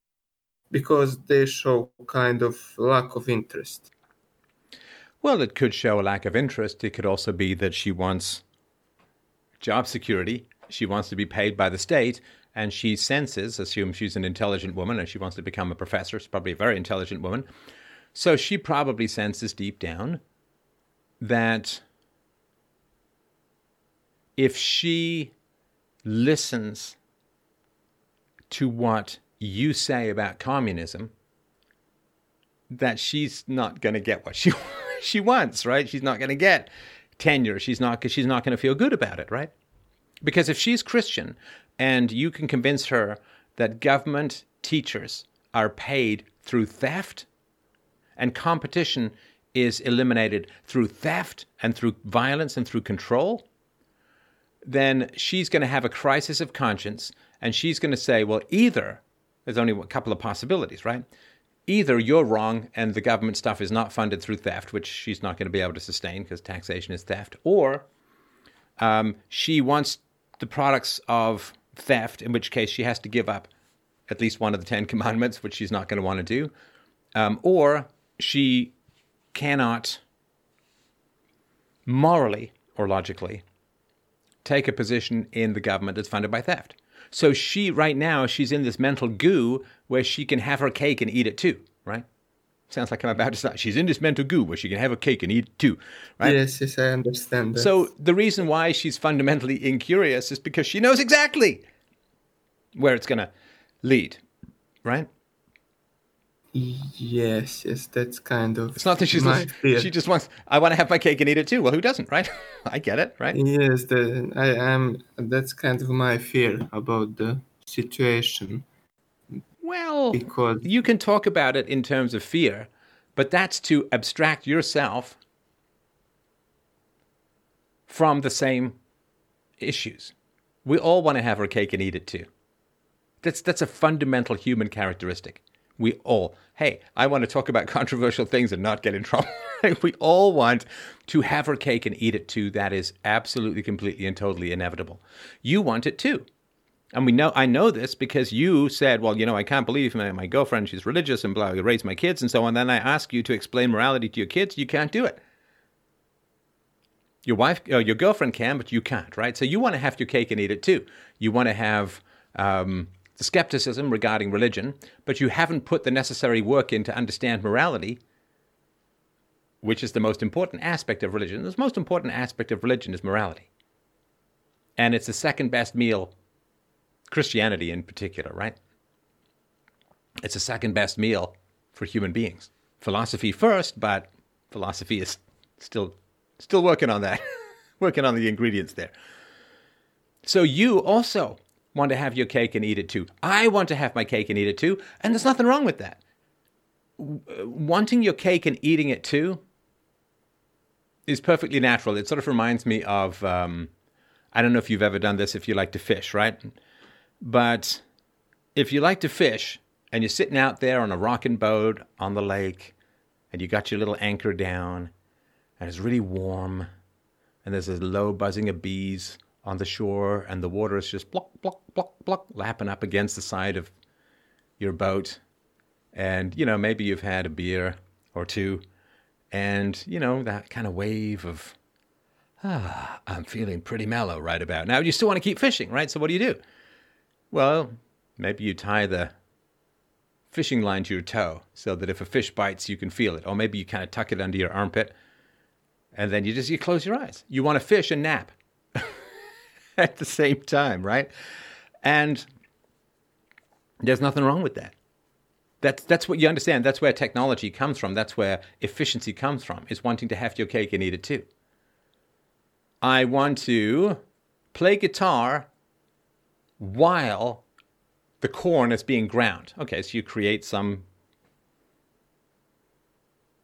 because they show kind of lack of interest. Well, it could show a lack of interest. It could also be that she wants job security. She wants to be paid by the state, and she senses, assume she's an intelligent woman and she wants to become a professor. She's probably a very intelligent woman. So she probably senses deep down that if she listens to what you say about communism, that she's not going to get what she she wants, right? She's not going to get tenure. She's not she's not going to feel good about it, right? Because if she's Christian and you can convince her that government teachers are paid through theft and competition is eliminated through theft and through violence and through control, then she's going to have a crisis of conscience and she's going to say, well, either there's only a couple of possibilities, right? Either you're wrong and the government stuff is not funded through theft, which she's not going to be able to sustain because taxation is theft, or um, she wants the products of theft, in which case she has to give up at least one of the Ten Commandments, which she's not going to want to do, um, or she cannot morally or logically take a position in the government that's funded by theft. So she, right now, she's in this mental goo where she can have her cake and eat it too, right? Sounds like I'm about to start. She's in this mental goo where she can have a cake and eat it too, right? Yes, yes, I understand. That. So the reason why she's fundamentally incurious is because she knows exactly where it's going to lead, right? Yes, yes, that's kind of. It's not that she's my fear. she just wants. I want to have my cake and eat it too. Well, who doesn't, right? I get it, right? Yes, the, I am. That's kind of my fear about the situation Well, because you can talk about it in terms of fear, but that's to abstract yourself from the same issues. We all want to have our cake and eat it too. That's that's a fundamental human characteristic. We all, hey, I want to talk about controversial things and not get in trouble. we all want to have our cake and eat it too. That is absolutely, completely, and totally inevitable. You want it too. And we know I know this because you said, well, you know, I can't believe my, my girlfriend, she's religious and blah, I raise my kids and so on. Then I ask you to explain morality to your kids, you can't do it. Your wife, uh, your girlfriend can, but you can't, right? So you want to have your cake and eat it too. You want to have um, the skepticism regarding religion, but you haven't put the necessary work in to understand morality, which is the most important aspect of religion. The most important aspect of religion is morality. And it's the second best meal, Christianity in particular, right? It's the second best meal for human beings. Philosophy first, but philosophy is still still working on that, working on the ingredients there. So you also want to have your cake and eat it too. I want to have my cake and eat it too, and there's nothing wrong with that. Wanting your cake and eating it too is perfectly natural. It sort of reminds me of um, I don't know if you've ever done this if you like to fish, right? But if you like to fish and you're sitting out there on a rocking boat on the lake and you got your little anchor down and it's really warm and there's a low buzzing of bees on the shore and the water is just block, block, block, block, lapping up against the side of your boat. And, you know, maybe you've had a beer or two and, you know, that kind of wave of, ah, I'm feeling pretty mellow right about now. You still want to keep fishing, right? So what do you do? Well, maybe you tie the fishing line to your toe so that if a fish bites, you can feel it. Or maybe you kind of tuck it under your armpit and then you just you close your eyes. You want to fish and nap at the same time, right? And there's nothing wrong with that. That's that's what you understand. That's where technology comes from. That's where efficiency comes from. Is wanting to have your cake and eat it too. I want to play guitar while the corn is being ground. Okay, so you create some,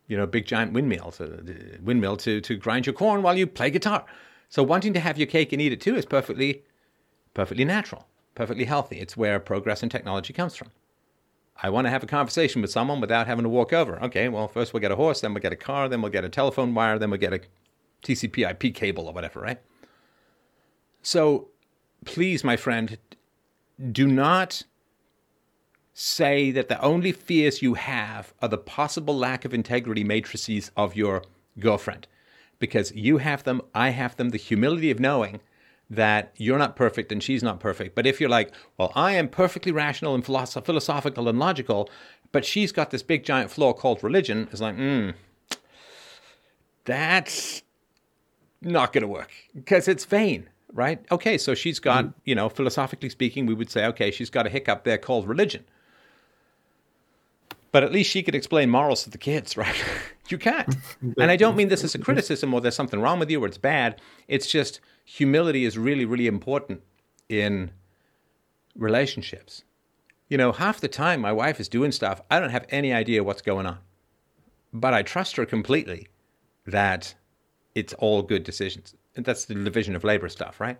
you know, big giant windmill, so the windmill to, to grind your corn while you play guitar. So wanting to have your cake and eat it too is perfectly, perfectly natural, perfectly healthy. It's where progress in technology comes from. I want to have a conversation with someone without having to walk over. Okay, well, first we'll get a horse, then we'll get a car, then we'll get a telephone wire, then we'll get a TCP/IP cable or whatever, right? So please, my friend, do not say that the only fears you have are the possible lack of integrity matrices of your girlfriend. Because you have them, I have them, the humility of knowing that you're not perfect and she's not perfect. But if you're like, well, I am perfectly rational and philosoph- philosophical and logical, but she's got this big giant flaw called religion, it's like, hmm, that's not going to work because it's vain, right? Okay, so she's got, mm. you know, philosophically speaking, we would say, okay, she's got a hiccup there called religion. But at least she could explain morals to the kids, right? you can't. and I don't mean this as a criticism or there's something wrong with you or it's bad. It's just humility is really, really important in relationships. You know, half the time my wife is doing stuff, I don't have any idea what's going on. But I trust her completely that it's all good decisions. That's the division of labor stuff, right?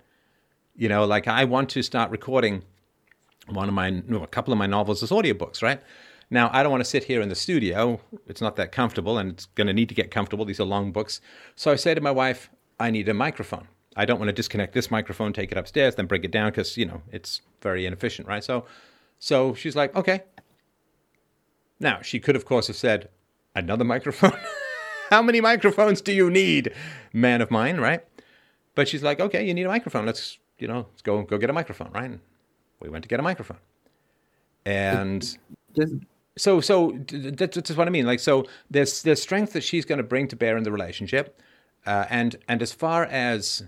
You know, like I want to start recording one of my, a couple of my novels as audiobooks, right? Now, I don't want to sit here in the studio. It's not that comfortable and it's going to need to get comfortable. These are long books. So I say to my wife, I need a microphone. I don't want to disconnect this microphone, take it upstairs, then break it down because, you know, it's very inefficient, right? So, so she's like, okay. Now, she could, of course, have said, another microphone. How many microphones do you need, man of mine, right? But she's like, okay, you need a microphone. Let's, you know, let's go go get a microphone, right? We went to get a microphone, and so so that's, that's what I mean. Like, so there's there's strength that she's going to bring to bear in the relationship, uh, and and as far as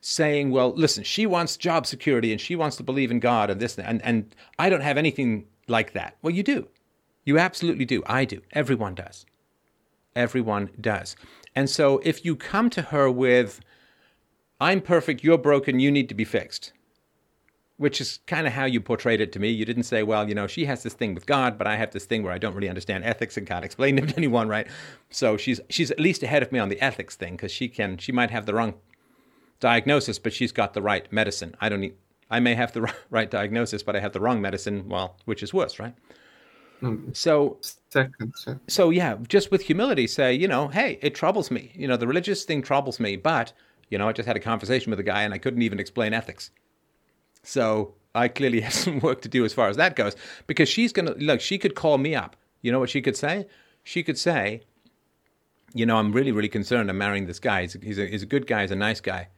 saying, well, listen, she wants job security and she wants to believe in God and this and and I don't have anything like that. Well, you do. You absolutely do. I do. Everyone does. Everyone does. And so if you come to her with, I'm perfect, you're broken, you need to be fixed, which is kind of how you portrayed it to me. You didn't say, well, you know, she has this thing with God, but I have this thing where I don't really understand ethics and can't explain it to anyone, right? So she's she's at least ahead of me on the ethics thing because she can she might have the wrong diagnosis, but she's got the right medicine. I don't need I may have the right diagnosis, but I have the wrong medicine. Well, which is worse, right? Mm. So second, so yeah, just with humility, say, you know, hey, it troubles me. You know, the religious thing troubles me, but you know, I just had a conversation with a guy and I couldn't even explain ethics. So I clearly have some work to do as far as that goes because she's gonna look. She could call me up. You know what she could say? She could say, you know, I'm really, really concerned. I'm marrying this guy. He's a, he's a, he's a good guy. He's a nice guy.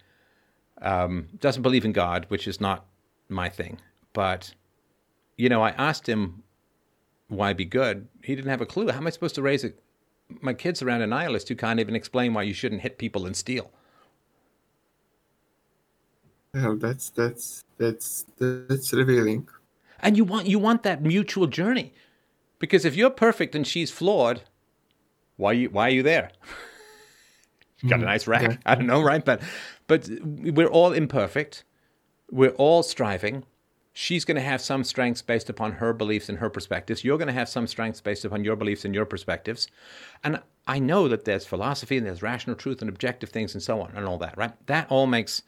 Um, doesn't believe in God, which is not my thing. But you know, I asked him why be good? He didn't have a clue. How am I supposed to raise a, my kids around a nihilist who can't even explain why you shouldn't hit people and steal? Well, that's that's that's that's revealing. And you want you want that mutual journey, because if you're perfect and she's flawed, why you why are you there? Got a hmm. nice rack. Yeah. I don't know, right? But but we're all imperfect. We're all striving she's going to have some strengths based upon her beliefs and her perspectives. You're going to have some strengths based upon your beliefs and your perspectives. And I know that there's philosophy and there's rational truth and objective things and so on and all that, right? That all makes,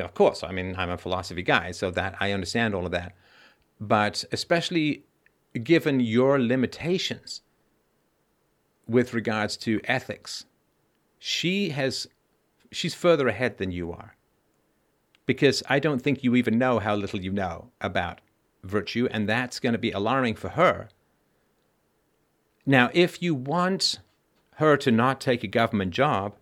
know, of course, I mean, I'm a philosophy guy, so that I understand all of that. But especially given your limitations with regards to ethics, she has, she's further ahead than you are because I don't think you even know how little you know about virtue, and that's going to be alarming for her. Now, if you want her to not take a government job,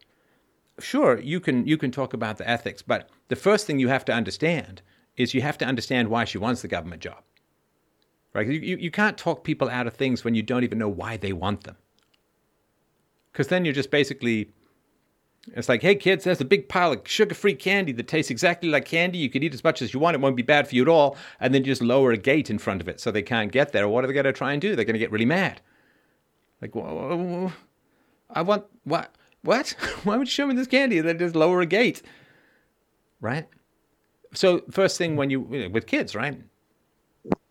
sure, you can you can talk about the ethics, but the first thing you have to understand is you have to understand why she wants the government job. Right? You, you can't talk people out of things when you don't even know why they want them. Because then you're just basically it's like, hey kids, there's a big pile of sugar-free candy that tastes exactly like candy. You can eat as much as you want; it won't be bad for you at all. And then you just lower a gate in front of it so they can't get there. What are they going to try and do? They're going to get really mad. Like, whoa, I want what? What? Why would you show me this candy? And then just lower a gate, right? So first thing when you with kids, right?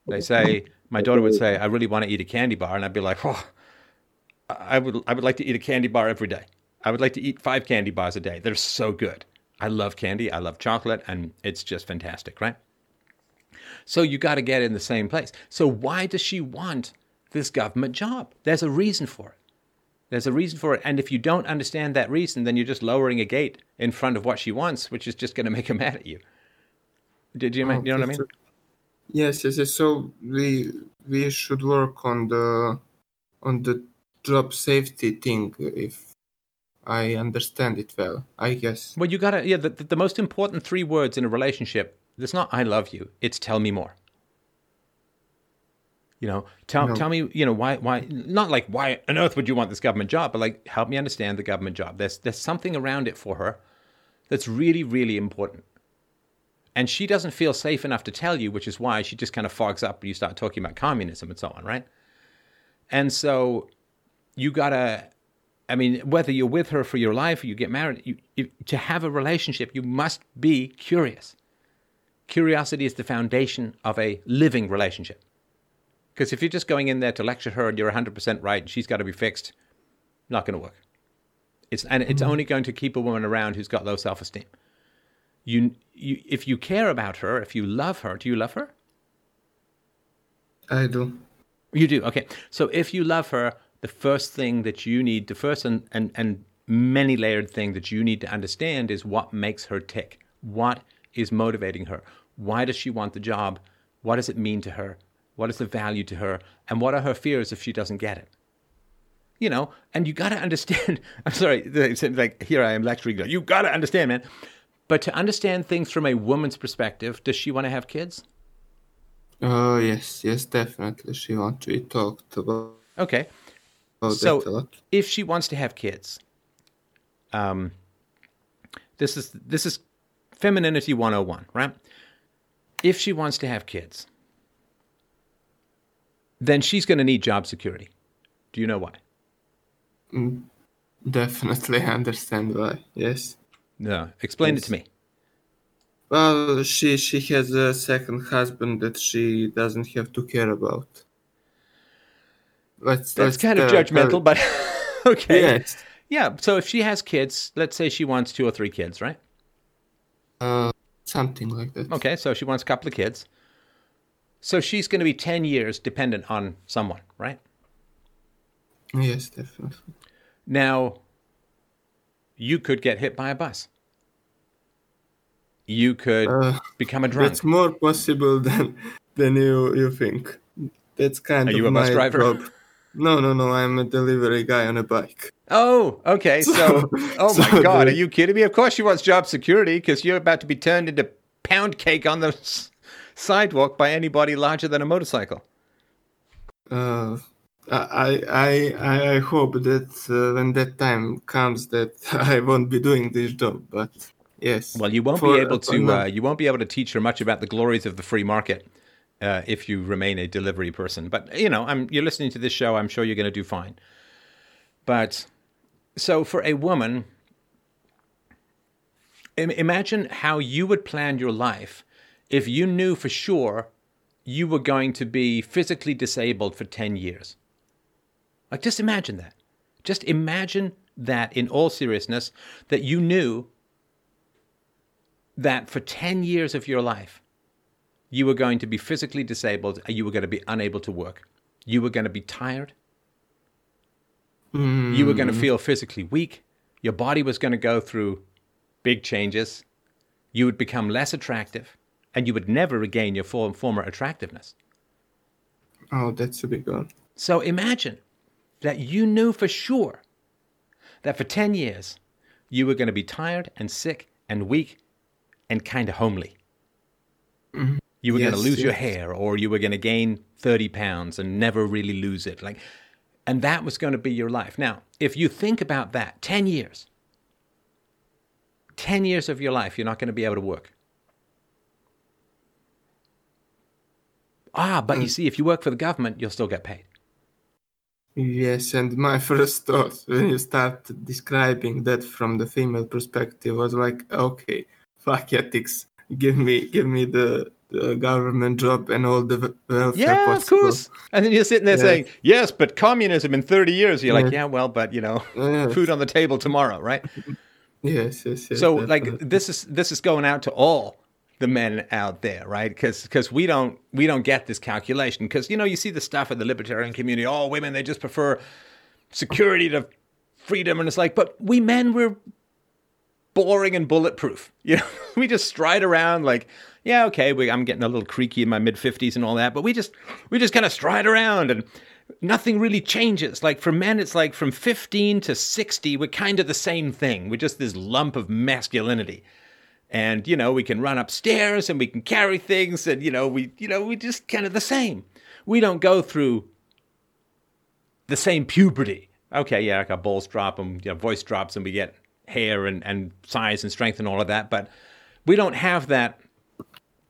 They say my daughter would say, "I really want to eat a candy bar," and I'd be like, "Oh, I would I would like to eat a candy bar every day." I would like to eat five candy bars a day. They're so good. I love candy. I love chocolate, and it's just fantastic, right? So you got to get in the same place. So why does she want this government job? There's a reason for it. There's a reason for it. And if you don't understand that reason, then you're just lowering a gate in front of what she wants, which is just going to make her mad at you. Did you, mean, you know what I mean? Yes, yes, yes. So we we should work on the on the job safety thing, if I understand it well. I guess. Well, you gotta, yeah, the, the, the most important three words in a relationship, it's not I love you, it's tell me more. You know, tell, No. tell me, you know, why, why, not like why on earth would you want this government job, but like help me understand the government job. There's, there's something around it for her that's really, really important. And she doesn't feel safe enough to tell you, which is why she just kind of fogs up when you start talking about communism and so on, right? And so you gotta, I mean, whether you're with her for your life or you get married, you, you, to have a relationship, you must be curious. Curiosity is the foundation of a living relationship. Because if you're just going in there to lecture her and you're 100% right and she's got to be fixed, not going to work. It's, and it's mm-hmm. only going to keep a woman around who's got low self esteem. You, you, if you care about her, if you love her, do you love her? I do. You do. Okay. So if you love her, the first thing that you need, the first and, and, and many layered thing that you need to understand is what makes her tick. What is motivating her? Why does she want the job? What does it mean to her? What is the value to her? And what are her fears if she doesn't get it? You know, and you got to understand. I'm sorry, like here I am lecturing. you. You got to understand, man. But to understand things from a woman's perspective, does she want to have kids? Oh yes, yes, definitely. She wants to be talked about, Okay. about So- a lot. if she wants to have kids, um, this is this is femininity 101, right? If she wants to have kids, then she's going to need job security. Do you know why? Definitely understand why. Yes. No, explain it to me. Well, she she has a second husband that she doesn't have to care about. Let's, That's let's kind of judgmental, tell- but okay. yes. Yeah. So if she has kids, let's say she wants two or three kids, right? Uh, something like that. Okay. So she wants a couple of kids. So she's going to be 10 years dependent on someone, right? Yes, definitely. Now, you could get hit by a bus. You could Uh, become a drunk. That's more possible than than you you think. That's kind Are of you a bus my driver? job. No, no, no. I'm a delivery guy on a bike. Oh, okay. So, oh my so God, the- are you kidding me? Of course she wants job security because you're about to be turned into pound cake on the sidewalk by anybody larger than a motorcycle. Uh, I I I I hope that uh, when that time comes, that I won't be doing this job. But yes. Well, you won't For- be able to. Uh, you won't be able to teach her much about the glories of the free market uh, if you remain a delivery person. But you know, I'm, you're listening to this show. I'm sure you're going to do fine. But so for a woman, im- imagine how you would plan your life if you knew for sure you were going to be physically disabled for 10 years. Like, just imagine that. Just imagine that in all seriousness, that you knew that for 10 years of your life, you were going to be physically disabled and you were going to be unable to work. You were going to be tired. You were going to mm. feel physically weak. Your body was going to go through big changes. You would become less attractive and you would never regain your form, former attractiveness. Oh, that's a big one. So imagine that you knew for sure that for 10 years you were going to be tired and sick and weak and kind of homely. Mm-hmm. You were going to Yes, lose your hair or you were going to gain 30 pounds and never really lose it. Like and that was going to be your life. Now, if you think about that, 10 years. 10 years of your life you're not going to be able to work. Ah, but you see if you work for the government, you'll still get paid. Yes, and my first thought when you start describing that from the female perspective was like, okay, fuck ethics. Give me, give me the, the government job and all the welfare Yeah, of course. And then you're sitting there Yeah. saying, yes, but communism in 30 years. You're like, Yeah. well, but, you know, Yeah. food on the table tomorrow, right? Yes, yes, yes. so, like, this is this is going out to all the men out there, right? Because we don't we don't get this calculation. Because you know, you see the stuff in the libertarian community. Oh, women they just prefer security to freedom, and it's like, but we men we're boring and bulletproof. You know, we just stride around like, yeah, okay, we, I'm getting a little creaky in my mid 50s and all that, but we just we just kind of stride around and nothing really changes. Like for men, it's like from 15 to 60, we're kind of the same thing. We're just this lump of masculinity. And, you know, we can run upstairs and we can carry things and, you know, we, you know, we just kind of the same. We don't go through the same puberty. Okay, yeah, like our balls drop and you know, voice drops and we get hair and, and size and strength and all of that, but we don't have that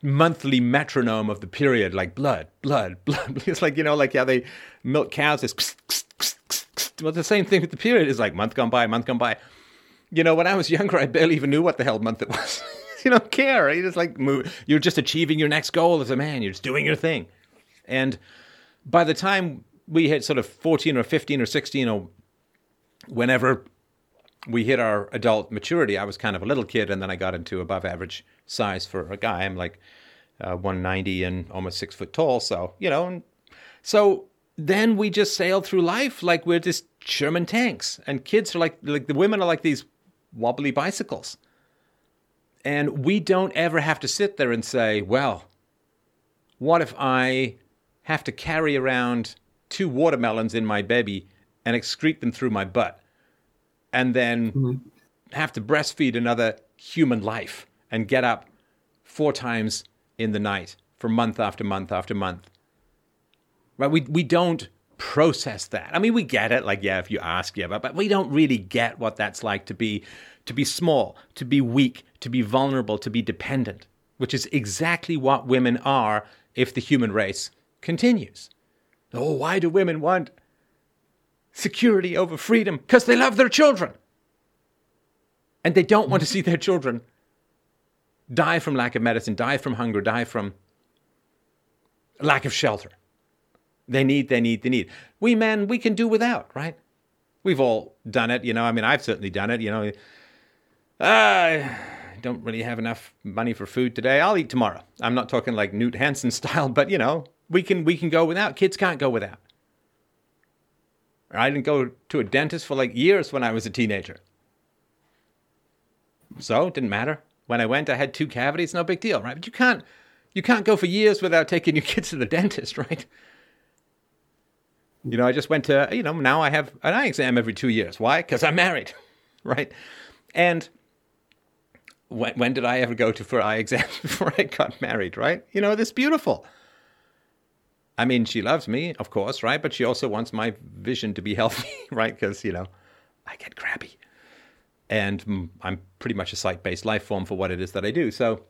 monthly metronome of the period, like blood, blood, blood. It's like, you know, like how they milk cows. It's well, the same thing with the period. is like month gone by, month gone by. You know, when I was younger, I barely even knew what the hell month it was. you don't care. You just like move. You're just achieving your next goal as a man. You're just doing your thing. And by the time we hit sort of 14 or 15 or 16 or whenever we hit our adult maturity, I was kind of a little kid, and then I got into above average size for a guy. I'm like uh, 190 and almost six foot tall. So, you know, and so then we just sail through life like we're just Sherman tanks, and kids are like, like the women are like these wobbly bicycles. And we don't ever have to sit there and say, well, what if I have to carry around two watermelons in my baby and excrete them through my butt? and then mm-hmm. have to breastfeed another human life and get up four times in the night for month after month after month. Right? We we don't process that. I mean, we get it, like yeah, if you ask, yeah, but, but we don't really get what that's like to be to be small, to be weak, to be vulnerable, to be dependent, which is exactly what women are if the human race continues. Oh, why do women want security over freedom because they love their children. And they don't want to see their children die from lack of medicine, die from hunger, die from lack of shelter. They need, they need, they need. We men, we can do without, right? We've all done it, you know. I mean, I've certainly done it, you know. Ah, I don't really have enough money for food today. I'll eat tomorrow. I'm not talking like Knut Hamsun style, but you know, we can we can go without. Kids can't go without. I didn't go to a dentist for like years when I was a teenager. So it didn't matter. When I went, I had two cavities, no big deal, right? But you can't you can't go for years without taking your kids to the dentist, right? You know, I just went to, you know, now I have an eye exam every two years. Why? Because I'm married, right? And when, when did I ever go to for eye exams before I got married, right? You know, this beautiful. I mean, she loves me, of course, right? But she also wants my vision to be healthy, right? Because, you know, I get crabby. And I'm pretty much a sight based life form for what it is that I do. So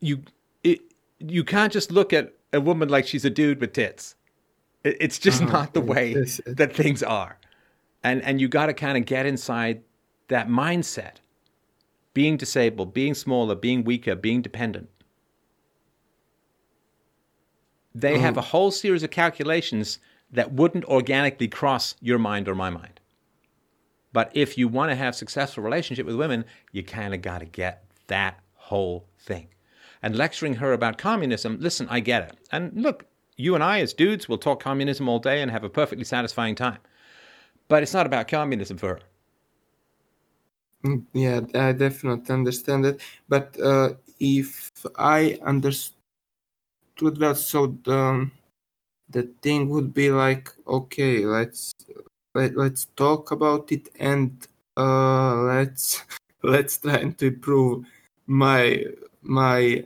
you, it, you can't just look at a woman like she's a dude with tits. It, it's just uh-huh. not the way that things are. And, and you got to kind of get inside that mindset being disabled, being smaller, being weaker, being dependent they have a whole series of calculations that wouldn't organically cross your mind or my mind. But if you want to have successful relationship with women, you kind of got to get that whole thing. And lecturing her about communism, listen, I get it. And look, you and I as dudes will talk communism all day and have a perfectly satisfying time. But it's not about communism for her. Mm, yeah, I definitely understand it. But uh, if I understood that, so the the thing would be like okay let's let, let's talk about it and uh let's let's try to improve my my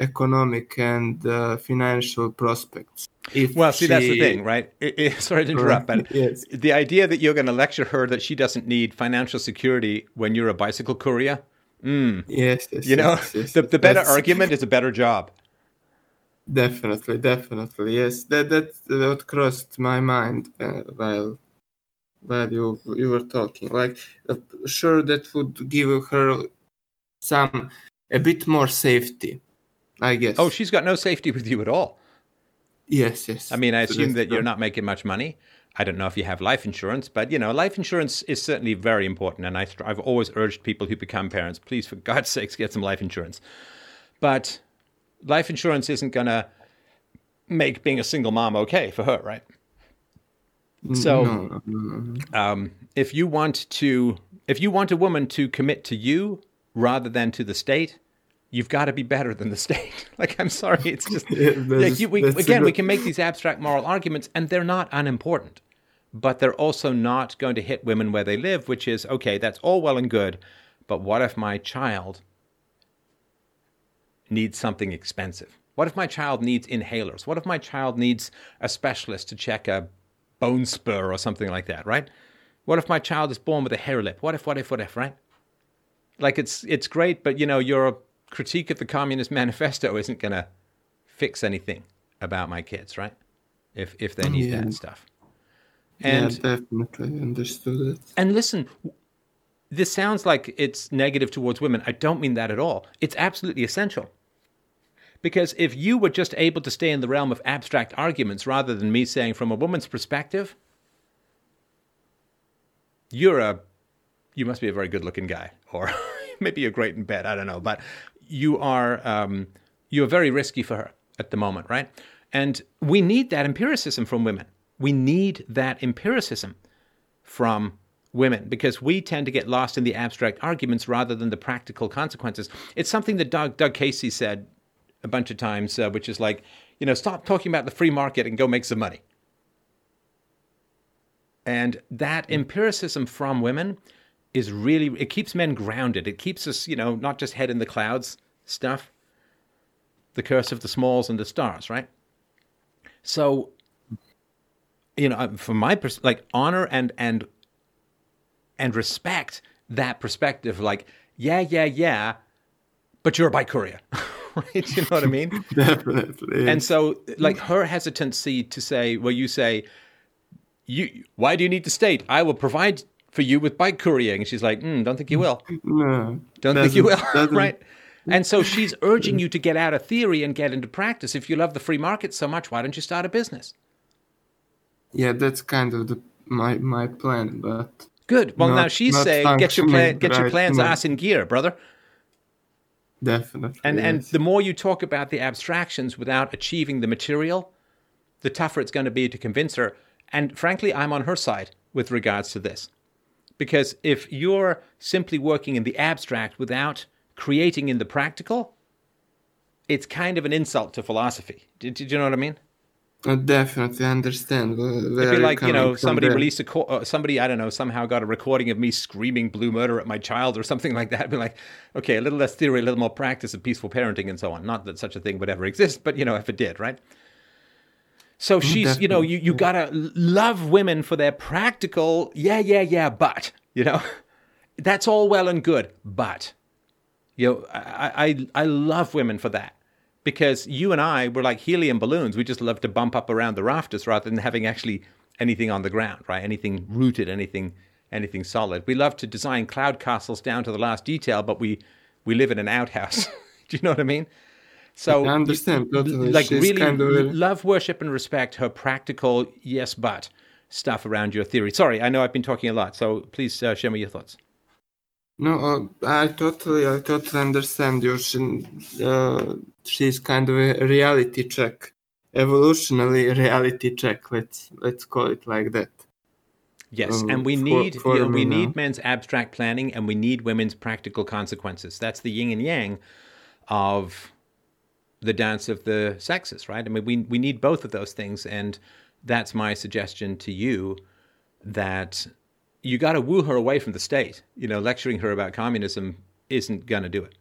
economic and uh, financial prospects if well see she... that's the thing right it, it, sorry to interrupt but yes. the idea that you're going to lecture her that she doesn't need financial security when you're a bicycle courier mm. yes, yes you know yes, the, the better that's... argument is a better job Definitely, definitely, yes. That that that crossed my mind uh, while while you you were talking. Like, uh, sure, that would give her some a bit more safety, I guess. Oh, she's got no safety with you at all. Yes, yes. I mean, I assume that you're not making much money. I don't know if you have life insurance, but you know, life insurance is certainly very important. And I, I've always urged people who become parents, please, for God's sakes, get some life insurance. But life insurance isn't going to make being a single mom okay for her, right? So, no, no. um, if you want to, if you want a woman to commit to you rather than to the state, you've got to be better than the state. like, I'm sorry, it's just Yeah, like you, we, again, we can make these abstract moral arguments, and they're not unimportant, but they're also not going to hit women where they live, which is okay. That's all well and good, but what if my child needs something expensive? What if my child needs inhalers? What if my child needs a specialist to check a bone spur or something like that, right? What if my child is born with a hare lip? What if, what if, what if, right? Like it's it's great, but you know, your critique of the Communist Manifesto isn't gonna fix anything about my kids, right? If if they need Yeah. that stuff. And yeah, definitely understood it. and listen, this sounds like it's negative towards women. I don't mean that at all. It's absolutely essential. Because if you were just able to stay in the realm of abstract arguments rather than me saying from a woman's perspective, you're a you must be a very good looking guy or maybe you're great in bed i don't know but you are um, you're very risky for her at the moment right? And we need that empiricism from women. We need that empiricism from women because we tend to get lost in the abstract arguments rather than the practical consequences. It's something that doug, doug casey said a bunch of times uh, which is like you know stop talking about the free market and go make some money. And that empiricism from women is really it keeps men grounded. It keeps us you know not just head in the clouds stuff the curse of the smalls and the stars right? So you know uh, from my pers- like honor and and and respect that perspective like yeah yeah yeah but you're a bikuria right? You know what i mean? Definitely. and so like her hesitancy to say well you say you why do you need the state? I will provide for you with bike couriering she's like mm, don't think you will. No, don't think you will right? And so she's urging you to get out of theory and get into practice. If you love the free market so much why don't you start a business? Yeah, that's kind of the my my plan, but good. Well now she's saying get your plan get your plans now. ass in gear brother. Definitely. And and the more you talk about the abstractions without achieving the material, the tougher it's going to be to convince her. And frankly, I'm on her side with regards to this. Because if you're simply working in the abstract without creating in the practical, it's kind of an insult to philosophy. Did, did you know what I mean? I definitely understand. where- It'd be like you know somebody there. released a co- uh, somebody I don't know somehow got a recording of me screaming blue murder at my child or something like that. Be like, okay, a little less theory, a little more practice of peaceful parenting and so on. Not that such a thing would ever exist, but you know if it did, right? So mm-hmm, she's you know you you gotta love women for their practical yeah yeah yeah but you know that's all well and good but you know I I I love women for that because you and I were like helium balloons. We just love to bump up around the rafters rather than having actually anything on the ground, right? Anything rooted, anything anything solid. We love to design cloud castles down to the last detail, but we we live in an outhouse. Do you know what I mean? So I understand totally. like She's really kind of a- love, worship, and respect her practical yes but stuff around your theory. Sorry, I know I've been talking a lot, so please uh, share me your thoughts. No, uh, I totally, I totally understand you. She, uh, she's kind of a reality check, evolutionary reality check. Let's let's call it like that. Yes, um, and we need for you know, we need men's abstract planning and we need women's practical consequences. That's the yin and yang of the dance of the sexes, right? I mean, we we need both of those things, and that's my suggestion to you that you got to woo her away from the state. You know, lecturing her about communism isn't going to do it.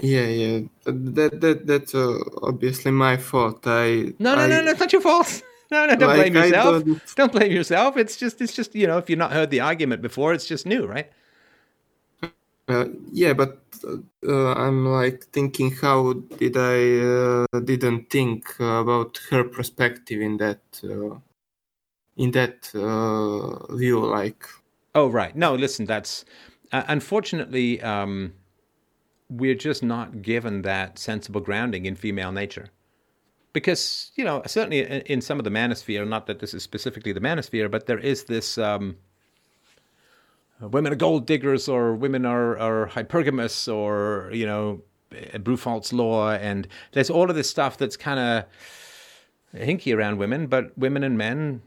Yeah, yeah. That that that's uh, obviously my fault. I No, no, I, no, no, it's not your fault. No, no, don't Like, blame yourself. don't- Don't blame yourself. It's just, it's just, you know, if you've not heard the argument before, it's just new, right? Uh, yeah, but uh, I'm like thinking, how did I uh, didn't think about her perspective in that uh, in that uh, view? Like, Oh, right. No, listen, that's uh, unfortunately, um, we're just not given that sensible grounding in female nature. Because, you know, certainly in, in some of the manosphere, not that this is specifically the manosphere, but there is this um, women are gold diggers or women are, are hypergamous or, you know, uh, Briffault's law. And there's all of this stuff that's kind of hinky around women, but women and men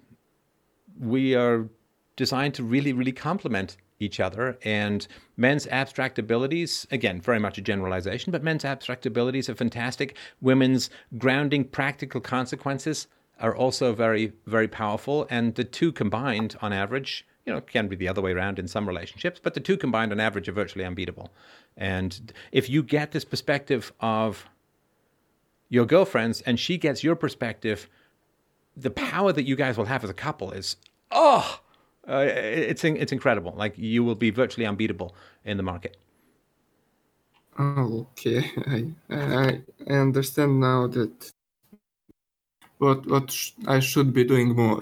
we are designed to really, really complement each other. And men's abstract abilities, again, very much a generalization, but men's abstract abilities are fantastic. Women's grounding practical consequences are also very, very powerful. And the two combined, on average, you know, can be the other way around in some relationships, but the two combined on average are virtually unbeatable. And if you get this perspective of your girlfriends and she gets your perspective, the power that you guys will have as a couple is, oh, uh, it's it's incredible. Like you will be virtually unbeatable in the market. Okay. I, I I understand now that what what sh- I should be doing more.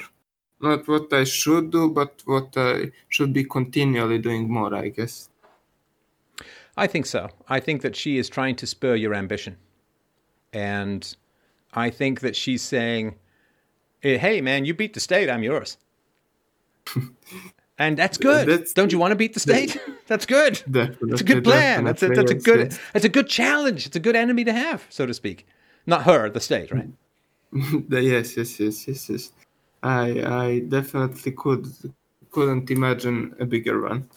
Not what I should do, but what I should be continually doing more. I guess. I think so. I think that she is trying to spur your ambition, and I think that she's saying, eh, "Hey, man, you beat the state. I'm yours." and that's good. That's, Don't you want to beat the state? that's good. It's a good plan. That's a, that's a good. It's a good challenge. It's a good enemy to have, so to speak. Not her, the state, right? yes, yes, yes, yes, yes. I I definitely could couldn't imagine a bigger one.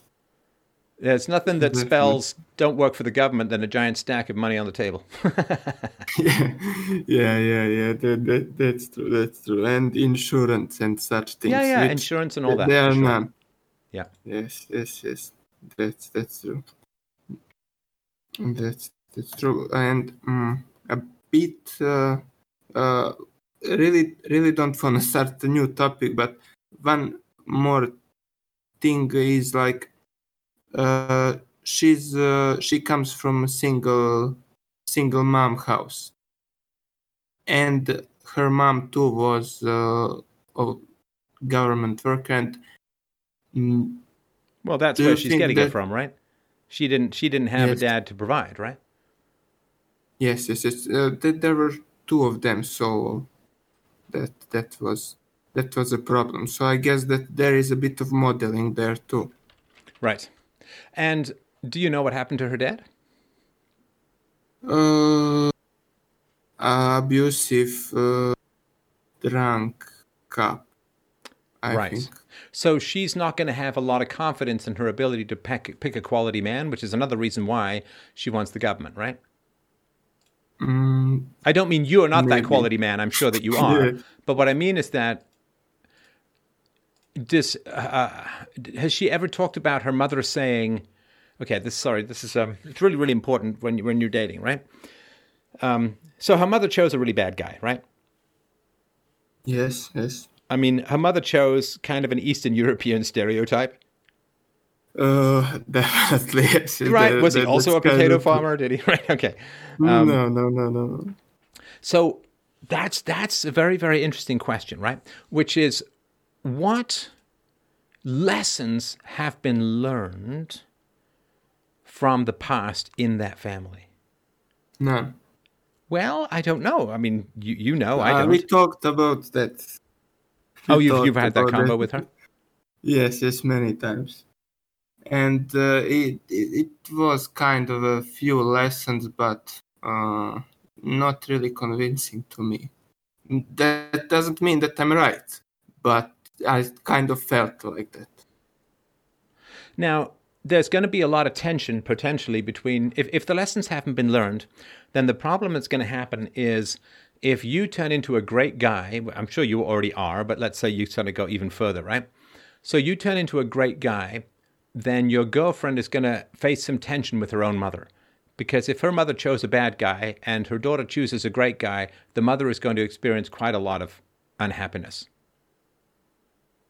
There's nothing that spells "don't work for the government" than a giant stack of money on the table. yeah, yeah, yeah, yeah. That, that, that's true. That's true. And insurance and such things. Yeah, yeah, insurance and all that. There are sure. none. Yeah. Yes, yes, yes. That's that's true. That's that's true. And um, a bit. Uh, uh, really, really don't want to start a new topic, but one more thing is like uh, she's uh, she comes from a single single mom house, and her mom too was uh, a government worker. And mm, well, that's where she's getting that, it from, right? She didn't she didn't have yes. a dad to provide, right? Yes, yes, yes. Uh, there were two of them, so that that was that was a problem. So I guess that there is a bit of modeling there too. Right. And do you know what happened to her dad? Uh, abusive, uh, drunk cop. I right. Think. So she's not going to have a lot of confidence in her ability to pick, pick a quality man, which is another reason why she wants the government, right? Mm, I don't mean you are not maybe. that quality man. I'm sure that you are. yeah. But what I mean is that this uh, has she ever talked about her mother saying, "Okay, this sorry, this is um, it's really really important when when you're dating, right?" Um, so her mother chose a really bad guy, right? Yes, yes. I mean, her mother chose kind of an Eastern European stereotype. Uh, definitely. Yes. Right? Was he also a potato farmer? Did he? Right? Okay. Um, no, no, no, no. So that's that's a very very interesting question, right? Which is what lessons have been learned from the past in that family? None. Well, I don't know. I mean, you you know, I don't. Uh, we talked about that. We oh, you've you've had that combo that. with her. Yes, yes, many times, and uh, it, it, it was kind of a few lessons, but uh, not really convincing to me. That doesn't mean that I'm right, but I kind of felt like that. Now, there's going to be a lot of tension potentially between if, if the lessons haven't been learned, then the problem that's going to happen is if you turn into a great guy, I'm sure you already are, but let's say you sort of go even further, right? So you turn into a great guy, then your girlfriend is going to face some tension with her own mother. Because if her mother chose a bad guy and her daughter chooses a great guy, the mother is going to experience quite a lot of unhappiness.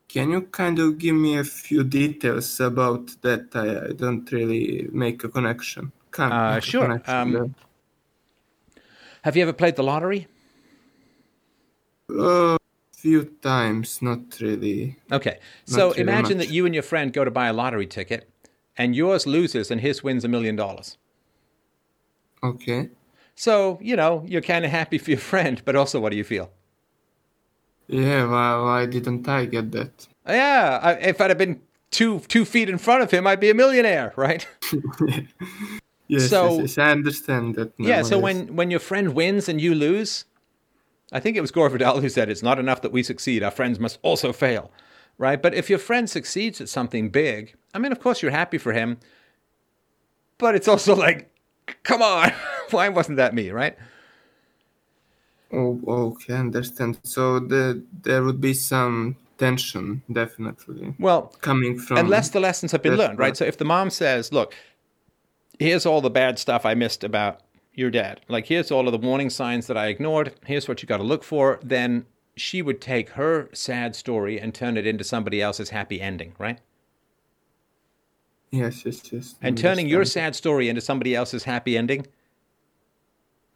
Can you kind of give me a few details about that? I, I don't really make a connection. Can't uh, sure. Connection um, have you ever played the lottery? A uh, few times, not really. Okay, so really imagine much. that you and your friend go to buy a lottery ticket, and yours loses and his wins a million dollars. Okay. So you know you're kind of happy for your friend, but also, what do you feel? Yeah, why, why didn't I get that? Yeah, I, if I'd have been two two feet in front of him, I'd be a millionaire, right? yes, so, yes, yes, I understand that. Now, yeah, so yes. when when your friend wins and you lose, I think it was Gore Vidal who said it's not enough that we succeed; our friends must also fail, right? But if your friend succeeds at something big, I mean, of course, you're happy for him, but it's also like, come on, why wasn't that me, right? Oh, okay, I understand. So the there would be some tension, definitely, Well, coming from unless the lessons have been learned, right? right. So if the mom says, "Look, here's all the bad stuff I missed about your dad. Like here's all of the warning signs that I ignored. Here's what you got to look for." Then she would take her sad story and turn it into somebody else's happy ending, right? Yes, yes, yes. And turning your sad story into somebody else's happy ending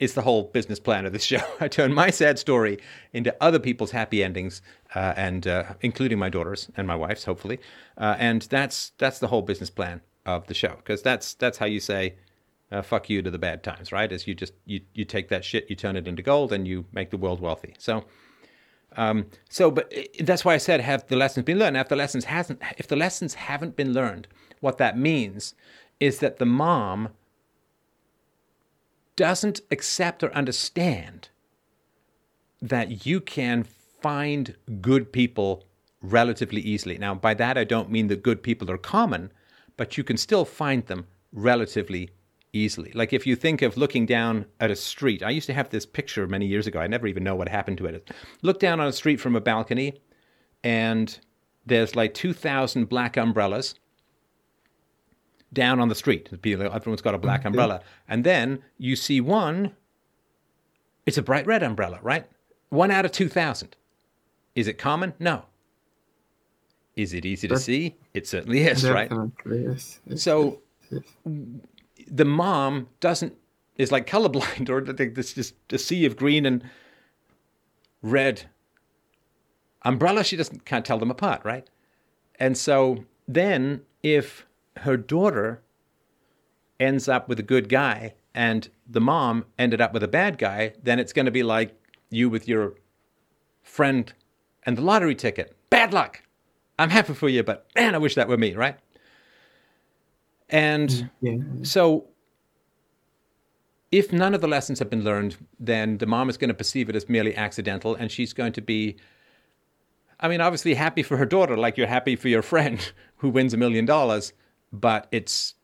is the whole business plan of this show. I turn my sad story into other people's happy endings, uh, and uh, including my daughter's and my wife's, hopefully. Uh, and that's that's the whole business plan of the show, because that's that's how you say uh, "fuck you" to the bad times, right? Is you just you you take that shit, you turn it into gold, and you make the world wealthy. So. Um, so, but i- that's why I said, have the lessons been learned? If the lessons hasn't, if the lessons haven't been learned, what that means is that the mom doesn't accept or understand that you can find good people relatively easily. Now, by that, I don't mean that good people are common, but you can still find them relatively easily. Like if you think of looking down at a street, I used to have this picture many years ago. I never even know what happened to it. Look down on a street from a balcony, and there's like 2,000 black umbrellas down on the street. Everyone's got a black umbrella. And then you see one, it's a bright red umbrella, right? One out of 2,000. Is it common? No. Is it easy to see? It certainly is, right? Definitely, yes. yes, So yes. the mom doesn't is like colorblind or th- this just a sea of green and red umbrella she doesn't can't tell them apart right and so then if her daughter ends up with a good guy and the mom ended up with a bad guy then it's going to be like you with your friend and the lottery ticket. Bad luck! I'm happy for you but man i wish that were me right? And mm, Yeah. so, if none of the lessons have been learned, then the mom is going to perceive it as merely accidental, and she's going to be, I mean, obviously happy for her daughter, like you're happy for your friend who wins a million dollars, but it's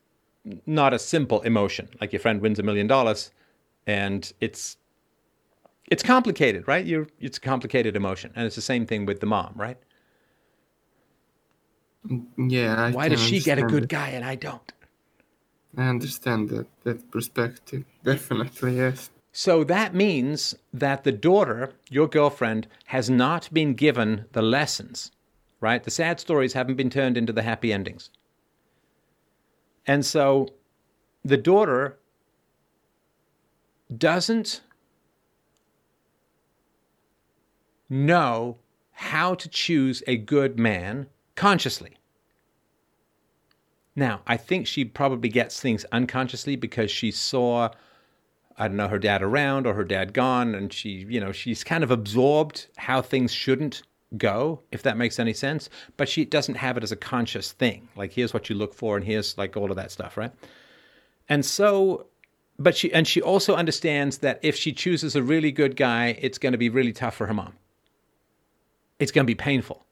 not a simple emotion. Like your friend wins a million dollars, and it's it's complicated, right? You're, it's a complicated emotion, and it's the same thing with the mom, right? Yeah. I Why does she get a good it. guy and I don't? I understand that that perspective. Definitely, yes. So that means that the daughter, your girlfriend, has not been given the lessons, right? The sad stories haven't been turned into the happy endings. And so the daughter doesn't know how to choose a good man consciously. Now, I think she probably gets things unconsciously because she saw I don't know, her dad around or her dad gone, and she, you know, she's kind of absorbed how things shouldn't go, if that makes any sense. But she doesn't have it as a conscious thing. Like, here's what you look for, and here's like all of that stuff, right? And so, but she, and she also understands that if she chooses a really good guy, it's going to be really tough for her mom. It's going to be painful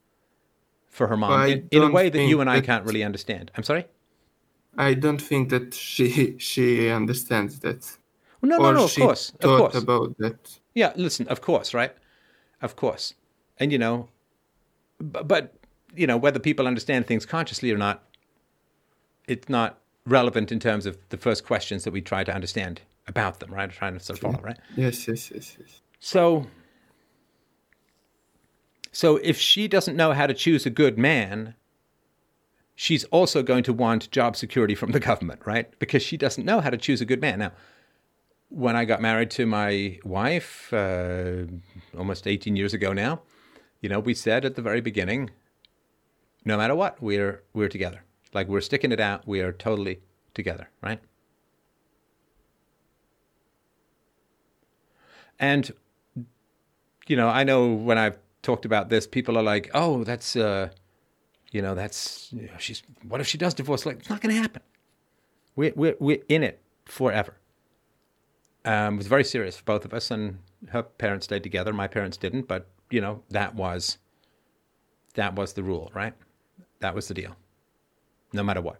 for her mom in, in a way that you and I can't really understand. I'm sorry? I don't think that she she understands that. Well, no, no, or no, of she course. Of course. about that. Yeah, listen, of course, right? Of course. And, you know, but, but, you know, whether people understand things consciously or not, it's not relevant in terms of the first questions that we try to understand about them, right? Trying to sort of follow, right? Yes, yes, yes, yes. So, so if she doesn't know how to choose a good man, she's also going to want job security from the government, right? Because she doesn't know how to choose a good man. Now, when I got married to my wife uh, almost 18 years ago now, you know, we said at the very beginning, no matter what, we're we're together. Like we're sticking it out. We are totally together, right? And you know, I know when I've talked about this, people are like, "Oh, that's uh, you know, that's you know, she's. What if she does divorce? Like, it's not going to happen. We're we're we're in it forever." Um, it was very serious for both of us, and her parents stayed together. My parents didn't, but you know, that was that was the rule, right? That was the deal, no matter what.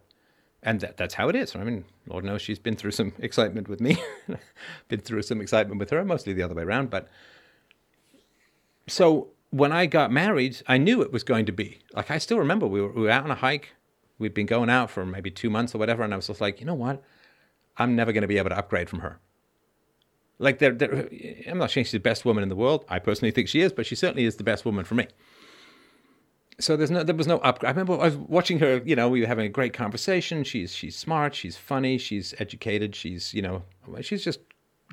And that, that's how it is. I mean, Lord knows she's been through some excitement with me, been through some excitement with her, mostly the other way around. But so when I got married, I knew it was going to be like I still remember we were, we were out on a hike. We'd been going out for maybe two months or whatever, and I was just like, you know what? I'm never going to be able to upgrade from her. Like, they're, they're, I'm not saying she's the best woman in the world. I personally think she is, but she certainly is the best woman for me. So there's no, there was no upgrade. I remember I was watching her. You know, we were having a great conversation. She's she's smart. She's funny. She's educated. She's you know, she's just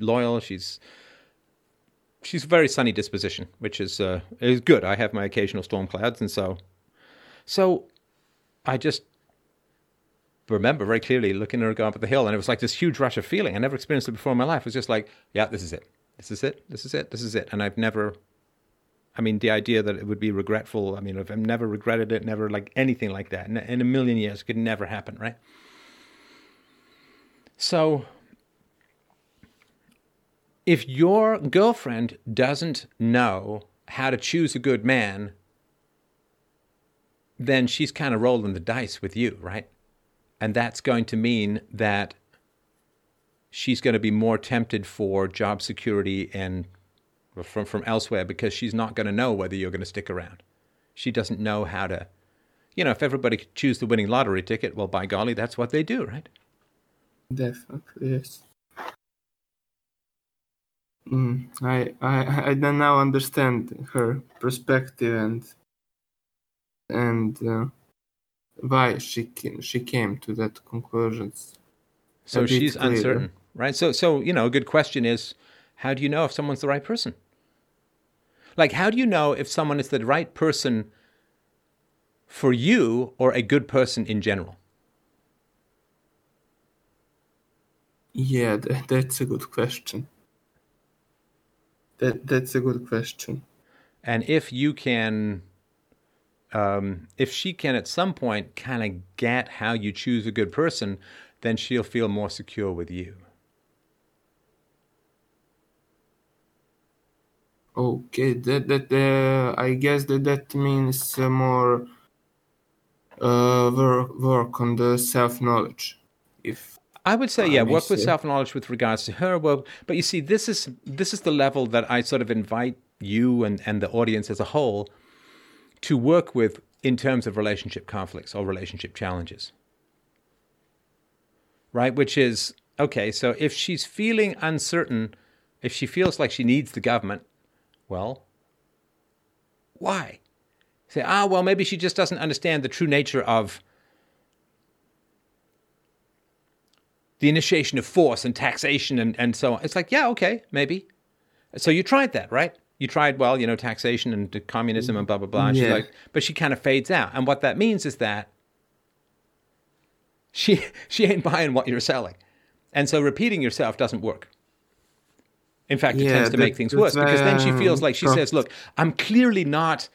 loyal. She's she's a very sunny disposition, which is uh, is good. I have my occasional storm clouds, and so so I just remember very clearly looking at her go up the hill, and it was like this huge rush of feeling. I never experienced it before in my life. It was just like, yeah, this is it. This is it. This is it. This is it. And I've never. I mean, the idea that it would be regretful. I mean, I've never regretted it. Never like anything like that. In a million years, it could never happen, right? So if your girlfriend doesn't know how to choose a good man, then she's kind of rolling the dice with you, right? And that's going to mean that she's going to be more tempted for job security and from from elsewhere because she's not going to know whether you're going to stick around. She doesn't know how to you know, if everybody could choose the winning lottery ticket, well by golly, that's what they do, right? Definitely, yes. Mm, I, I I now understand her perspective and and uh, why she she came to that conclusion. So she's clear. uncertain, right? So so you know, a good question is, how do you know if someone's the right person? Like, how do you know if someone is the right person for you or a good person in general? Yeah, that's a good question. That that's a good question. And if you can, um, if she can at some point kind of get how you choose a good person, then she'll feel more secure with you. Okay, that that uh, I guess that that means uh, more uh, work work on the self knowledge. If I would say, yeah, work with self knowledge with regards to her. Well, but you see, this is this is the level that I sort of invite you and, and the audience as a whole to work with in terms of relationship conflicts or relationship challenges. Right? Which is okay, so if she's feeling uncertain, if she feels like she needs the government, well, why? Say, ah, well, maybe she just doesn't understand the true nature of the initiation of force and taxation and, and so on. It's like, yeah, okay, maybe. So you tried that, right? You tried, well, you know, taxation and communism and blah, blah, blah. And yeah. she's like, but she kind of fades out. And what that means is that she, she ain't buying what you're selling. And so repeating yourself doesn't work. In fact, it yeah, tends to that, make things worse because then she feels um, like she says, look, I'm clearly not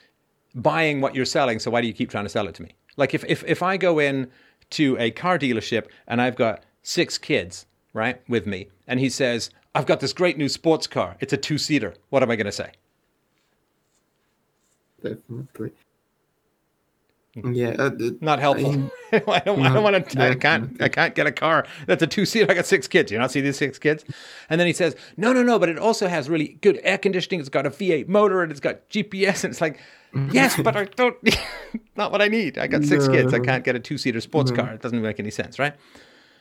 buying what you're selling, so why do you keep trying to sell it to me? Like if, if, if I go in to a car dealership and I've got six kids, right, with me. And he says, I've got this great new sports car. It's a two seater. What am I going to say? Definitely. Yeah, uh, not helpful. I, I don't, no, I don't want to. I can't. I can't get a car that's a two seater. I got six kids. You not see these six kids? And then he says, "No, no, no. But it also has really good air conditioning. It's got a V8 motor and it's got GPS. And it's like, yes, but I don't. not what I need. I got six kids. I can't get a two seater sports car. It doesn't make any sense, right?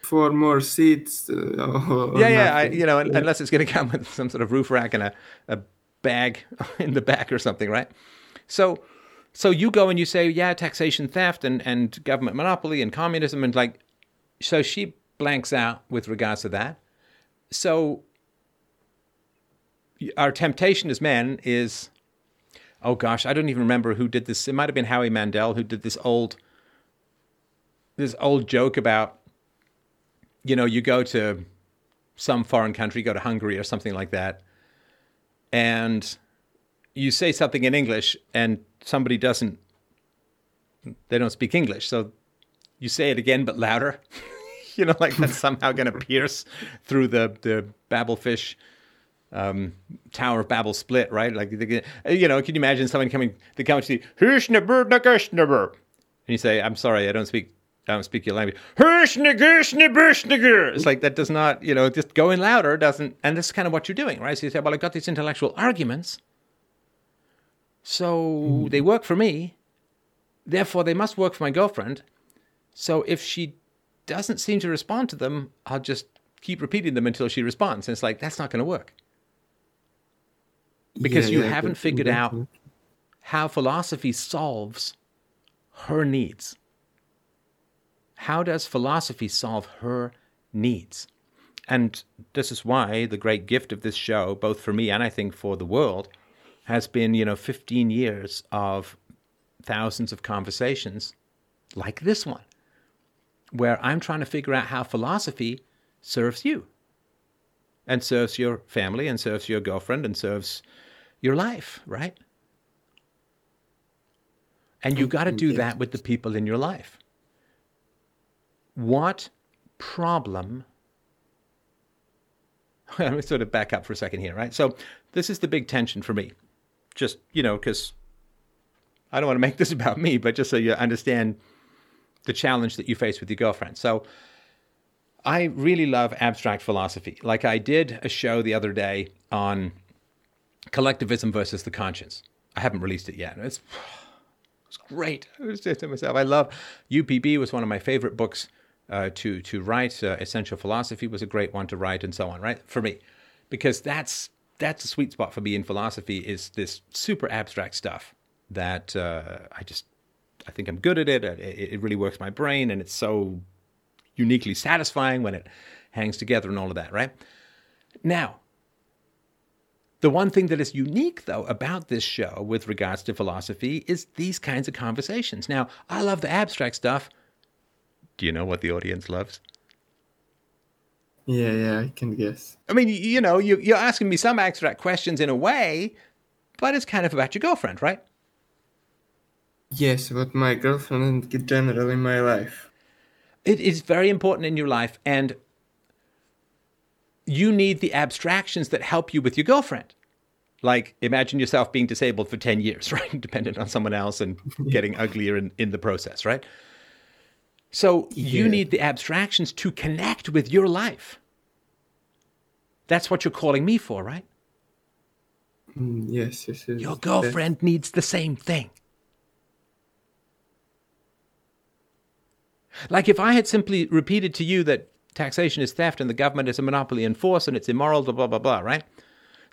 Four more seats. Uh, yeah, yeah. I, you know, unless it's going to come with some sort of roof rack and a, a bag in the back or something, right? So, so you go and you say, yeah, taxation, theft, and and government monopoly and communism, and like, so she blanks out with regards to that. So, our temptation as men is, oh gosh, I don't even remember who did this. It might have been Howie Mandel who did this old, this old joke about you know, you go to some foreign country, go to Hungary or something like that, and you say something in English and somebody doesn't, they don't speak English. So you say it again, but louder. you know, like that's somehow going to pierce through the, the Babel fish um, Tower of Babel split, right? Like, you know, can you imagine someone coming, they come to you, and you say, I'm sorry, I don't speak I don't speak your language. It's like that does not, you know, just going louder doesn't, and this is kind of what you're doing, right? So you say, well, I got these intellectual arguments, so mm. they work for me, therefore they must work for my girlfriend. So if she doesn't seem to respond to them, I'll just keep repeating them until she responds. And it's like, that's not going to work. Because yeah, you yeah, haven't figured out how philosophy solves her needs. How does philosophy solve her needs? And this is why the great gift of this show, both for me and I think for the world, has been, you know, 15 years of thousands of conversations like this one, where I'm trying to figure out how philosophy serves you and serves your family and serves your girlfriend and serves your life, right? And you've got to do that with the people in your life. What problem? Let me sort of back up for a second here, right? So, this is the big tension for me. Just, you know, because I don't want to make this about me, but just so you understand the challenge that you face with your girlfriend. So, I really love abstract philosophy. Like, I did a show the other day on collectivism versus the conscience. I haven't released it yet. It's it's great. I was just to myself, I love UPB was one of my favorite books uh, to to write. Uh, Essential Philosophy was a great one to write, and so on. Right for me, because that's that's a sweet spot for me in philosophy. Is this super abstract stuff that uh, I just I think I'm good at it. it. It really works my brain, and it's so uniquely satisfying when it hangs together and all of that. Right now, the one thing that is unique, though, about this show with regards to philosophy is these kinds of conversations. Now, I love the abstract stuff. Do you know what the audience loves? Yeah, yeah, I can guess. I mean, you know, you, you're asking me some abstract questions in a way, but it's kind of about your girlfriend, right? Yes, about my girlfriend and generally my life. It is very important in your life, and you need the abstractions that help you with your girlfriend. Like, imagine yourself being disabled for 10 years, right? Dependent on someone else and getting uglier in, in the process, right? So you need the abstractions to connect with your life. That's what you're calling me for, right? Mm, yes, yes, yes. Your girlfriend yes. needs the same thing. Like if I had simply repeated to you that taxation is theft and the government is a monopoly in force and it's immoral, blah, blah, blah, blah, right?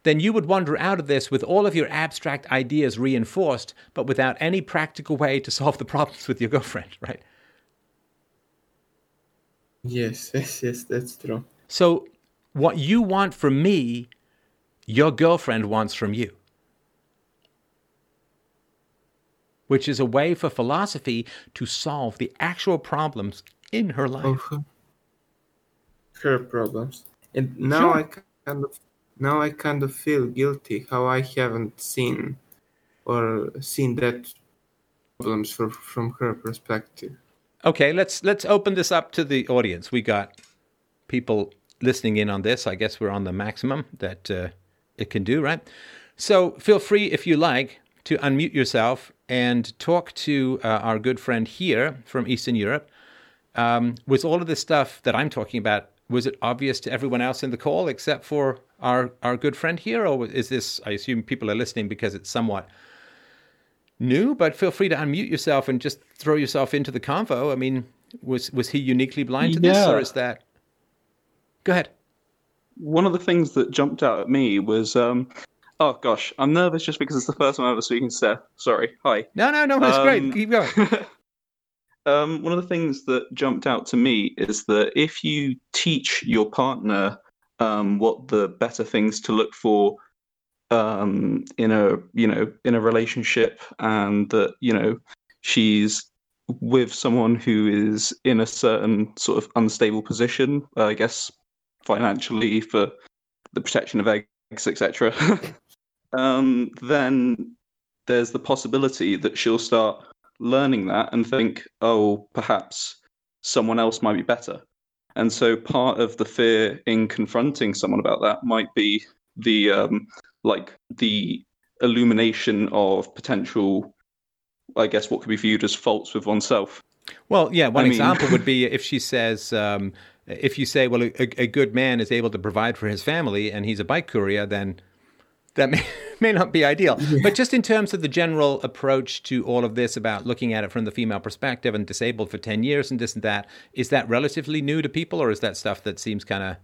Then you would wander out of this with all of your abstract ideas reinforced, but without any practical way to solve the problems with your girlfriend, right? Yes, yes, yes, that's true. So, what you want from me, your girlfriend wants from you. Which is a way for philosophy to solve the actual problems in her life. Her problems. And now sure. I kind of now I kind of feel guilty how I haven't seen or seen that problems for, from her perspective. Okay, let's let's open this up to the audience. We got people listening in on this. I guess we're on the maximum that uh, it can do, right? So feel free, if you like, to unmute yourself and talk to uh, our good friend here from Eastern Europe. Um, with all of this stuff that I'm talking about was it obvious to everyone else in the call except for our our good friend here, or is this? I assume people are listening because it's somewhat new. But feel free to unmute yourself and just throw yourself into the convo. I mean, was was he uniquely blind to yeah. this, or is that? Go ahead. One of the things that jumped out at me was, um, oh gosh, I'm nervous just because it's the first time I'm ever speaking to Stef. Sorry. Hi. No, no, no, it's um, great. Keep going. Um, one of the things that jumped out to me is that if you teach your partner um, what the better things to look for um, in a you know in a relationship, and that you know she's with someone who is in a certain sort of unstable position, uh, I guess financially for the protection of eggs, etc. um, then there's the possibility that she'll start learning that and think, oh, perhaps someone else might be better. And so part of the fear in confronting someone about that might be the um, like the illumination of potential, I guess, what could be viewed as faults with oneself. Well, yeah. One I mean- example would be if she says, um, if you say, well, a, a good man is able to provide for his family and he's a bike courier, then that may, may not be ideal. But just in terms of the general approach to all of this about looking at it from the female perspective and disabled for 10 years and this and that, is that relatively new to people or is that stuff that seems kind of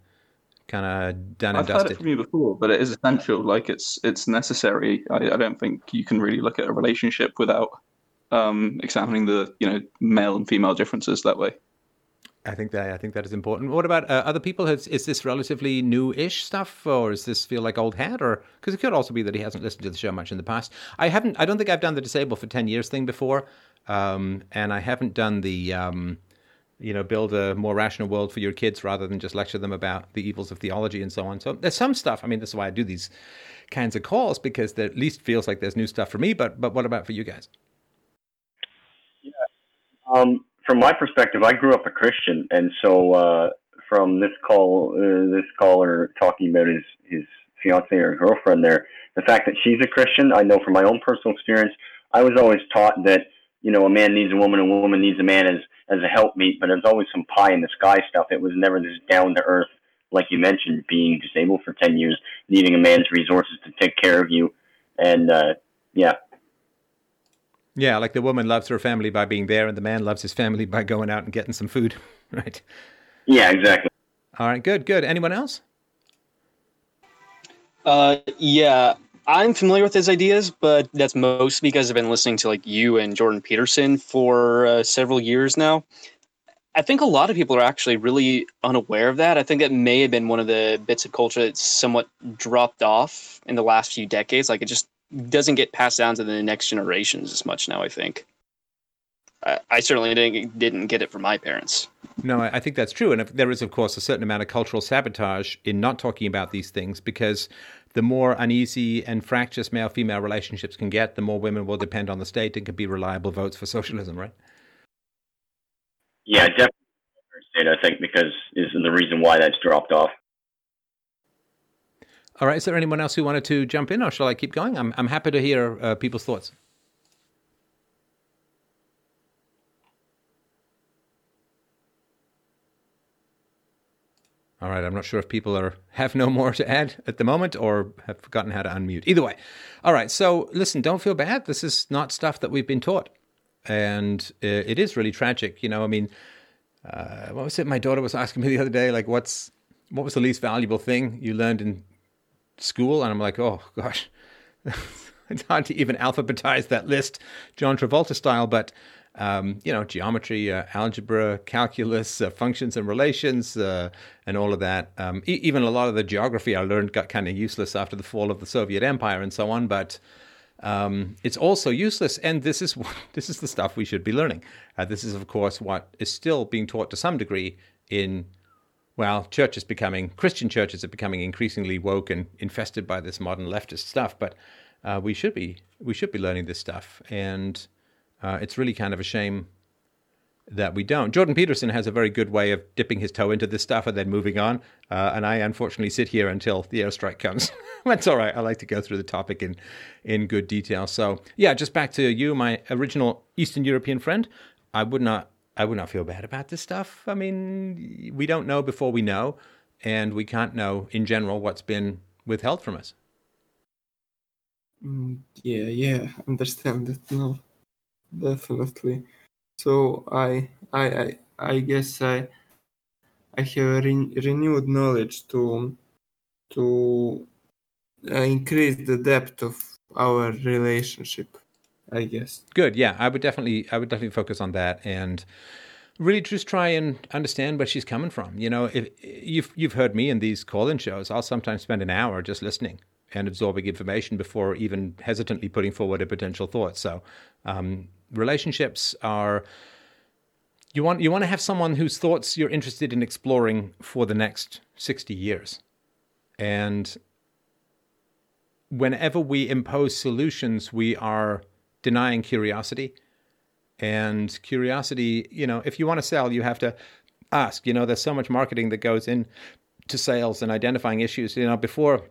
kind of done and I've heard it from you before, but it is essential. Like it's it's necessary. I, I don't think you can really look at a relationship without um, examining the you know male and female differences that way. I think that I think that is important. What about uh, other people? Has, is this relatively new-ish stuff, or does this feel like old hat? Or because it could also be that he hasn't listened to the show much in the past. I haven't. I don't think I've done the disabled for ten years thing before, um, and I haven't done the um, you know build a more rational world for your kids rather than just lecture them about the evils of theology and so on. So there's some stuff. I mean, this is why I do these kinds of calls because there at least feels like there's new stuff for me. But but what about for you guys? Um, from my perspective, I grew up a Christian, and so uh, from this call, uh, this caller talking about his his fiance or girlfriend there, the fact that she's a Christian, I know from my own personal experience, I was always taught that you know a man needs a woman, a woman needs a man as as a helpmeet, but there's always some pie in the sky stuff. It was never this down to earth, like you mentioned, being disabled for ten years, needing a man's resources to take care of you, and uh, yeah, Yeah, like the woman loves her family by being there, and the man loves his family by going out and getting some food, right? yeah, exactly. All right, good, good. Anyone else? Uh, yeah, I'm familiar with his ideas, but that's mostly because I've been listening to like you and Jordan Peterson for uh, several years now. I think a lot of people are actually really unaware of that. I think that may have been one of the bits of culture that's somewhat dropped off in the last few decades. Like it just doesn't get passed down to the next generations as much now. I think. I, I certainly didn't didn't get it from my parents. No, I think that's true. And if, there is, of course, a certain amount of cultural sabotage in not talking about these things because the more uneasy and fractious male female relationships can get, the more women will depend on the state and can be reliable votes for socialism, right? Yeah, definitely. State, I think, because is the reason why that's dropped off. All right, is there anyone else who wanted to jump in or shall I keep going? I'm, I'm happy to hear uh, people's thoughts. All right, I'm not sure if people are have no more to add at the moment or have forgotten how to unmute. Either way. All right, so listen, don't feel bad. This is not stuff that we've been taught. And uh, it is really tragic. You know, I mean, uh, what was it? My daughter was asking me the other day, like, what's what was the least valuable thing you learned in school? And I'm like, oh gosh, it's hard to even alphabetize that list, John Travolta style. But um, you know, geometry, uh, algebra, calculus, uh, functions and relations, uh, and all of that. Um, e- even a lot of the geography I learned got kind of useless after the fall of the Soviet Empire and so on. But um, it's also useless, and this is what, this is the stuff we should be learning. Uh, this is, of course, what is still being taught to some degree in well, churches becoming Christian churches are becoming increasingly woke and infested by this modern leftist stuff. But uh, we should be we should be learning this stuff, and uh, it's really kind of a shame that we don't. Jordan Peterson has a very good way of dipping his toe into this stuff and then moving on. Uh, and I unfortunately sit here until the airstrike comes. That's all right. I like to go through the topic in in good detail. So yeah, just back to you, my original Eastern European friend. I would not I would not feel bad about this stuff. I mean, we don't know before we know, and we can't know in general what's been withheld from us. Mm, yeah, yeah, understand it now. Definitely. So I, I, I, I guess I, I have re- renewed knowledge to, to uh, increase the depth of our relationship. I guess. Good. Yeah, I would definitely, I would definitely focus on that and really just try and understand where she's coming from. You know, if you've you've heard me in these call-in shows, I'll sometimes spend an hour just listening and absorbing information before even hesitantly putting forward a potential thought. So, um, relationships are. You want you want to have someone whose thoughts you're interested in exploring for the next sixty years, and whenever we impose solutions, we are denying curiosity. And curiosity, you know, if you want to sell, you have to ask. You know, there's so much marketing that goes in to sales and identifying issues. You know, before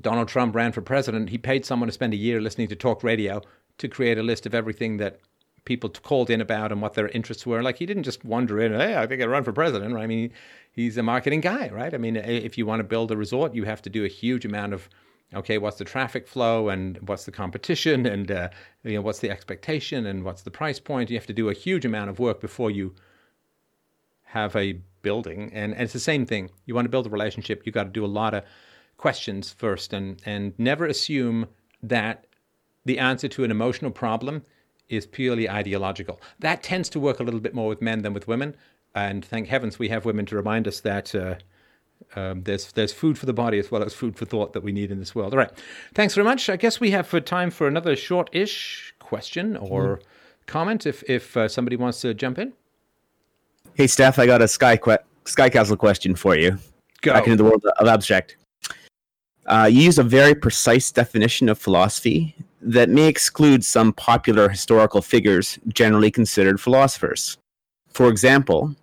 Donald Trump ran for president, he paid someone to spend a year listening to talk radio to create a list of everything that people called in about and what their interests were. Like he didn't just wander in, hey, I think I run for president. Right? I mean, he's a marketing guy, right? I mean, if you want to build a resort, you have to do a huge amount of okay, what's the traffic flow and what's the competition and uh, you know what's the expectation and what's the price point. You have to do a huge amount of work before you have a building, and, and it's the same thing. You want to build a relationship, you got to do a lot of questions first, and and never assume that the answer to an emotional problem is purely ideological. That tends to work a little bit more with men than with women, and thank heavens we have women to remind us that. Uh, um, there's there's food for the body as well as food for thought that we need in this world. All right, thanks very much. I guess we have time for another short-ish question or mm. comment if if uh, somebody wants to jump in. Hey, Stef, I got a sky que- sky castle question for you. Go. Back into the world of abstract. Uh, you use a very precise definition of philosophy that may exclude some popular historical figures generally considered philosophers. For example,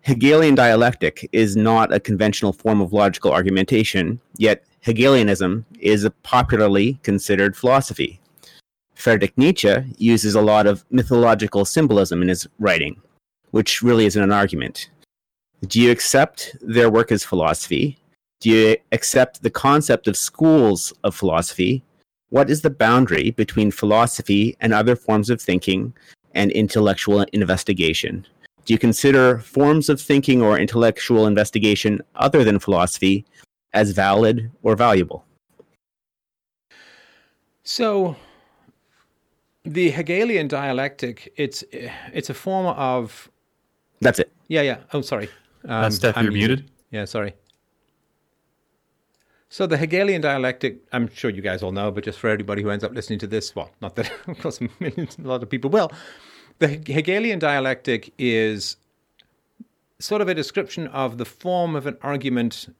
Hegelian dialectic is not a conventional form of logical argumentation, yet Hegelianism is a popularly considered philosophy. Friedrich Nietzsche uses a lot of mythological symbolism in his writing, which really isn't an argument. Do you accept their work as philosophy? Do you accept the concept of schools of philosophy? What is the boundary between philosophy and other forms of thinking and intellectual investigation? Do you consider forms of thinking or intellectual investigation other than philosophy as valid or valuable? So, the Hegelian dialectic it's it's a form of. That's it. Yeah, yeah. Oh, sorry. Um, That's Stef. You're muted. muted. Yeah, sorry. So the Hegelian dialectic, I'm sure you guys all know, but just for everybody who ends up listening to this, well, not that of course a lot of people will, the Hegelian dialectic is sort of a description of the form of an argument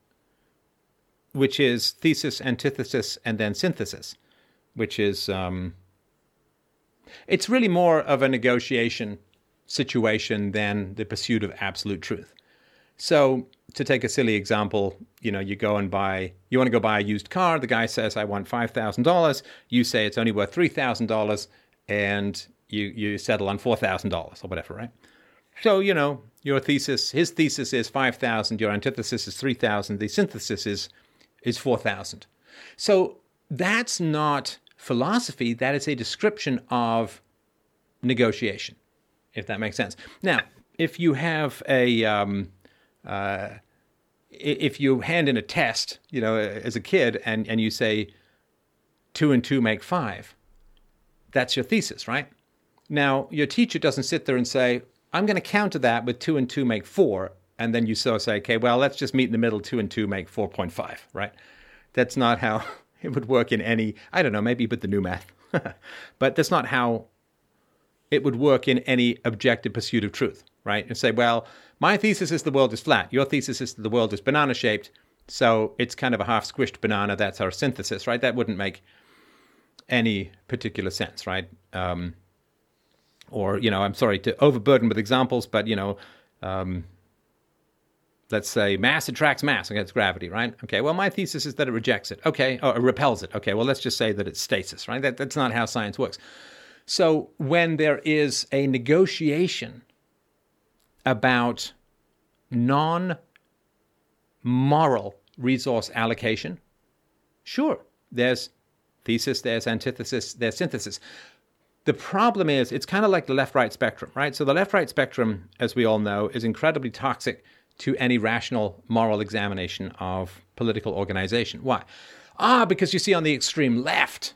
which is thesis, antithesis, and then synthesis, which is um, it's really more of a negotiation situation than the pursuit of absolute truth. So to take a silly example, you know, you go and buy, you want to go buy a used car. The guy says, I want $5,000. You say it's only worth $3,000. And you you settle on four thousand dollars or whatever, right? So you know your thesis, his thesis is five thousand, your antithesis is three thousand, the synthesis is is four thousand. So that's not philosophy. That is a description of negotiation, if that makes sense. Now, if you have a um, uh, if you hand in a test, you know, as a kid, and, and you say two and two make five, that's your thesis, right? Now, your teacher doesn't sit there and say, I'm going to counter that with two and two make four. And then you so say, okay, well, let's just meet in the middle. Two and two make 4.5, right? That's not how it would work in any, I don't know, maybe with the new math. but that's not how it would work in any objective pursuit of truth, right? And say, well, my thesis is the world is flat. Your thesis is the world is banana shaped. So it's kind of a half squished banana. That's our synthesis, right? That wouldn't make any particular sense, right? Um, or you know, I'm sorry to overburden with examples, but you know, um, let's say mass attracts mass against gravity, right? Okay, well, my thesis is that it rejects it. Okay, or it repels it. Okay, well, let's just say that it's stasis, right? That, that's not how science works. So when there is a negotiation about non moral resource allocation, sure, there's thesis, there's antithesis, there's synthesis. The problem is, it's kind of like the left right spectrum, right? So, the left right spectrum, as we all know, is incredibly toxic to any rational moral examination of political organization. Why? Ah, because you see, on the extreme left,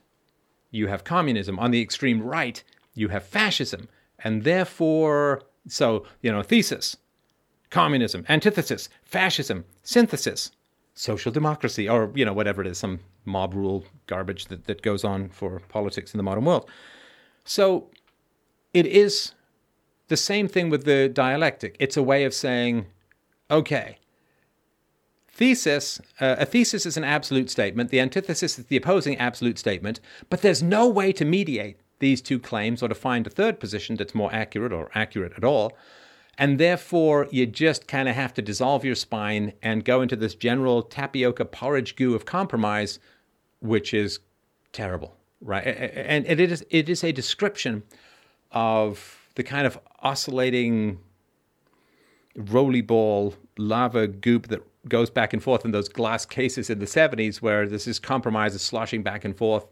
you have communism. On the extreme right, you have fascism. And therefore, so, you know, thesis, communism, antithesis, fascism, synthesis, social democracy, or, you know, whatever it is, some mob rule garbage that, that goes on for politics in the modern world. So it is the same thing with the dialectic. It's a way of saying, okay, thesis, uh, a thesis is an absolute statement, the antithesis is the opposing absolute statement, but there's no way to mediate these two claims or to find a third position that's more accurate or accurate at all. And therefore, you just kind of have to dissolve your spine and go into this general tapioca porridge goo of compromise which is terrible, right? And it is it is a description of the kind of oscillating roly ball lava goop that goes back and forth in those glass cases in the 70s where this is compromise is sloshing back and forth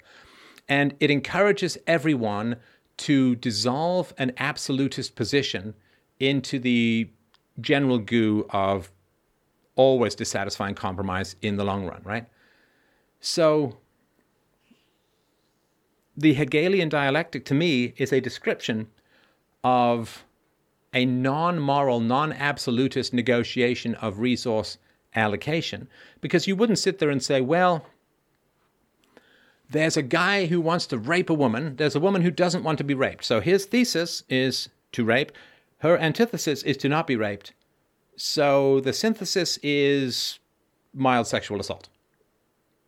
and it encourages everyone to dissolve an absolutist position into the general goo of always dissatisfying compromise in the long run, right? So the Hegelian dialectic to me is a description of a non moral, non absolutist negotiation of resource allocation. Because you wouldn't sit there and say, well, there's a guy who wants to rape a woman, there's a woman who doesn't want to be raped. So his thesis is to rape, her antithesis is to not be raped. So the synthesis is mild sexual assault.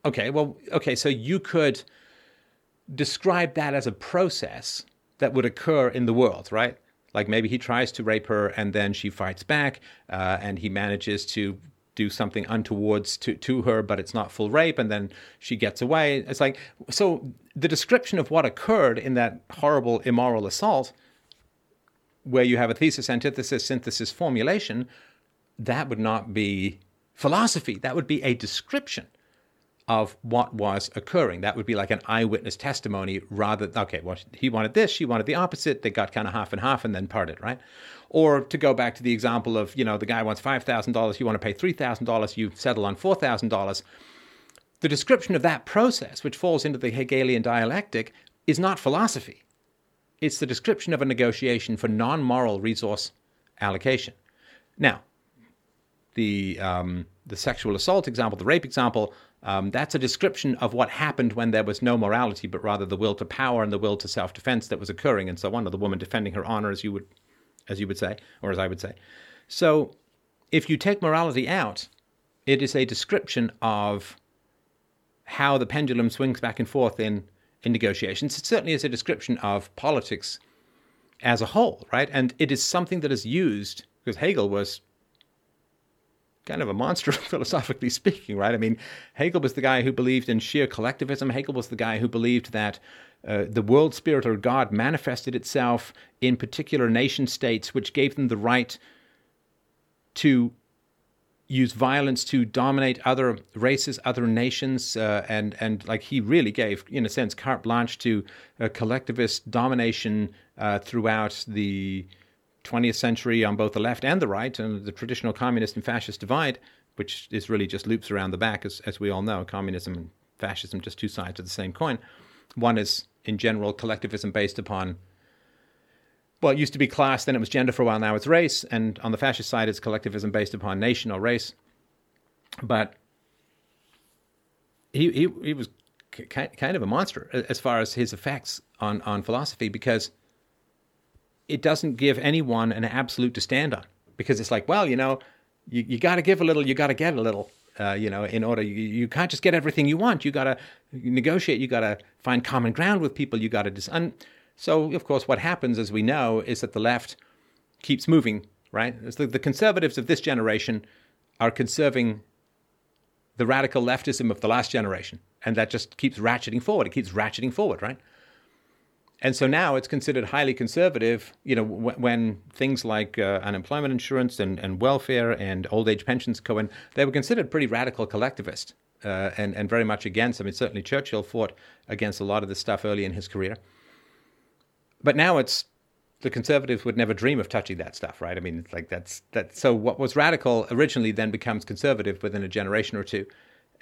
Okay, well, okay, so you could describe that as a process that would occur in the world, right? Like maybe he tries to rape her and then she fights back uh, and he manages to do something untowards to, to her, but it's not full rape, and then she gets away. It's like, so the description of what occurred in that horrible immoral assault, where you have a thesis, antithesis, synthesis, formulation, that would not be philosophy. That would be a description of what was occurring. That would be like an eyewitness testimony rather okay, well, he wanted this, she wanted the opposite. They got kind of half and half and then parted, right? Or to go back to the example of, you know, the guy wants $5,000, you want to pay $3,000, you settle on $4,000. The description of that process, which falls into the Hegelian dialectic, is not philosophy. It's the description of a negotiation for non moral resource allocation. Now, the, um, the sexual assault example, the rape example, um, that's a description of what happened when there was no morality, but rather the will to power and the will to self-defense that was occurring, and so on. Or the woman defending her honor, as you would, as you would say, or as I would say. So, if you take morality out, it is a description of how the pendulum swings back and forth in in negotiations. It certainly is a description of politics as a whole, right? And it is something that is used because Hegel was kind of a monster, philosophically speaking, right? I mean, Hegel was the guy who believed in sheer collectivism. Hegel was the guy who believed that uh, the world spirit or God manifested itself in particular nation states, which gave them the right to use violence to dominate other races, other nations, uh, and and like he really gave, in a sense, carte blanche to collectivist domination uh, throughout the 20th century on both the left and the right, and the traditional communist and fascist divide, which is really just loops around the back, as, as we all know. Communism and fascism, just two sides of the same coin. One is, in general, collectivism based upon, well, it used to be class, then it was gender for a while, now it's race. And on the fascist side, it's collectivism based upon nation or race. But he, he, he was kind of a monster as far as his effects on, on philosophy because it doesn't give anyone an absolute to stand on because it's like, well, you know, you, you got to give a little, you got to get a little. Uh, you know, in order, you, you can't just get everything you want. You got to negotiate. You got to find common ground with people. You got to dis- and so, of course, what happens, as we know, is that the left keeps moving. Right, the, the conservatives of this generation are conserving the radical leftism of the last generation, and that just keeps ratcheting forward. It keeps ratcheting forward, right? And so now it's considered highly conservative, you know, w- when things like uh, unemployment insurance and, and welfare and old age pensions go in, they were considered pretty radical collectivist uh, and, and very much against. I mean, certainly Churchill fought against a lot of this stuff early in his career. But now it's the conservatives would never dream of touching that stuff, right? I mean, it's like that's that. So what was radical originally then becomes conservative within a generation or two,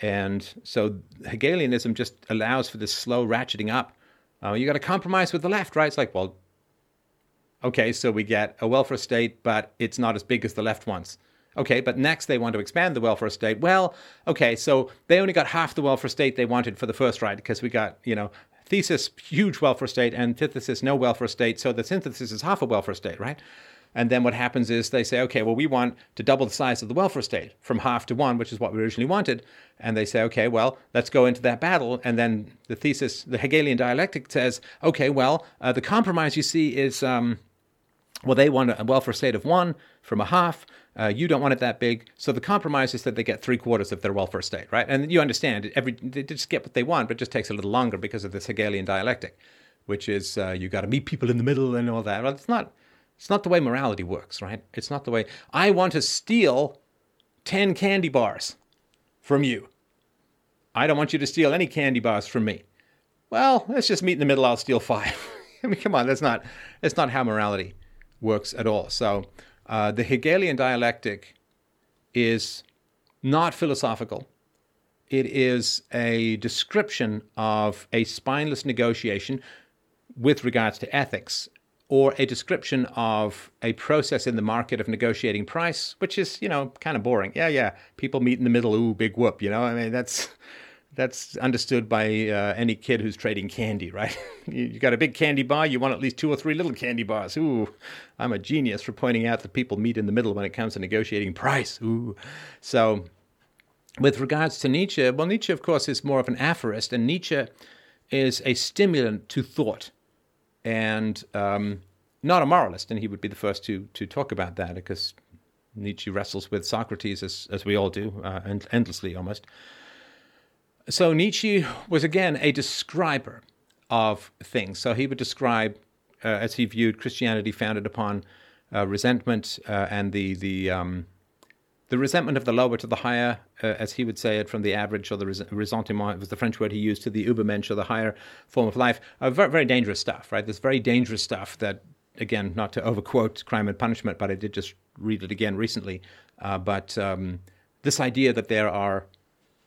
and so Hegelianism just allows for this slow ratcheting up uh, you got to compromise with the left, right? It's like, well, okay, so we get a welfare state, but it's not as big as the left wants. Okay, but next they want to expand the welfare state. Well, okay, so they only got half the welfare state they wanted for the first ride because we got, you know, thesis, huge welfare state, antithesis, no welfare state. So the synthesis is half a welfare state, right? And then what happens is they say, okay, well, we want to double the size of the welfare state from half to one, which is what we originally wanted. And they say, okay, well, let's go into that battle. And then the thesis, the Hegelian dialectic says, okay, well, uh, the compromise you see is um, Well, they want a welfare state of one from a half. Uh, you don't want it that big. So the compromise is that they get three quarters of their welfare state, right? And you understand, every they just get what they want, but it just takes a little longer because of this Hegelian dialectic, which is uh, you got to meet people in the middle and all that. Well, it's not. It's not the way morality works, right? It's not the way. I want to steal ten candy bars from you. I don't want you to steal any candy bars from me. Well, let's just meet in the middle. I'll steal five. I mean, come on, that's not that's not how morality works at all. So uh, the Hegelian dialectic is not philosophical. It is a description of a spineless negotiation with regards to ethics, or a description of a process in the market of negotiating price, which is, you know, kind of boring. Yeah, yeah. People meet in the middle. Ooh, big whoop. You know, I mean, that's that's understood by uh, any kid who's trading candy, right? you, you got a big candy bar, you want at least two or three little candy bars. Ooh, I'm a genius for pointing out that people meet in the middle when it comes to negotiating price. Ooh, so with regards to Nietzsche, well, Nietzsche, of course, is more of an aphorist, and Nietzsche is a stimulant to thought, and um, not a moralist. And he would be the first to to talk about that because Nietzsche wrestles with Socrates as as we all do, uh, and endlessly almost. So Nietzsche was again a describer of things. So he would describe, uh, as he viewed Christianity founded upon uh, resentment uh, and the the um, the resentment of the lower to the higher, uh, as he would say it, from the average or the res- ressentiment was the French word he used to the Übermensch or the higher form of life. Uh, very, very dangerous stuff, right? This very dangerous stuff that, again, not to overquote Crime and Punishment, but I did just read it again recently. Uh, but um, this idea that there are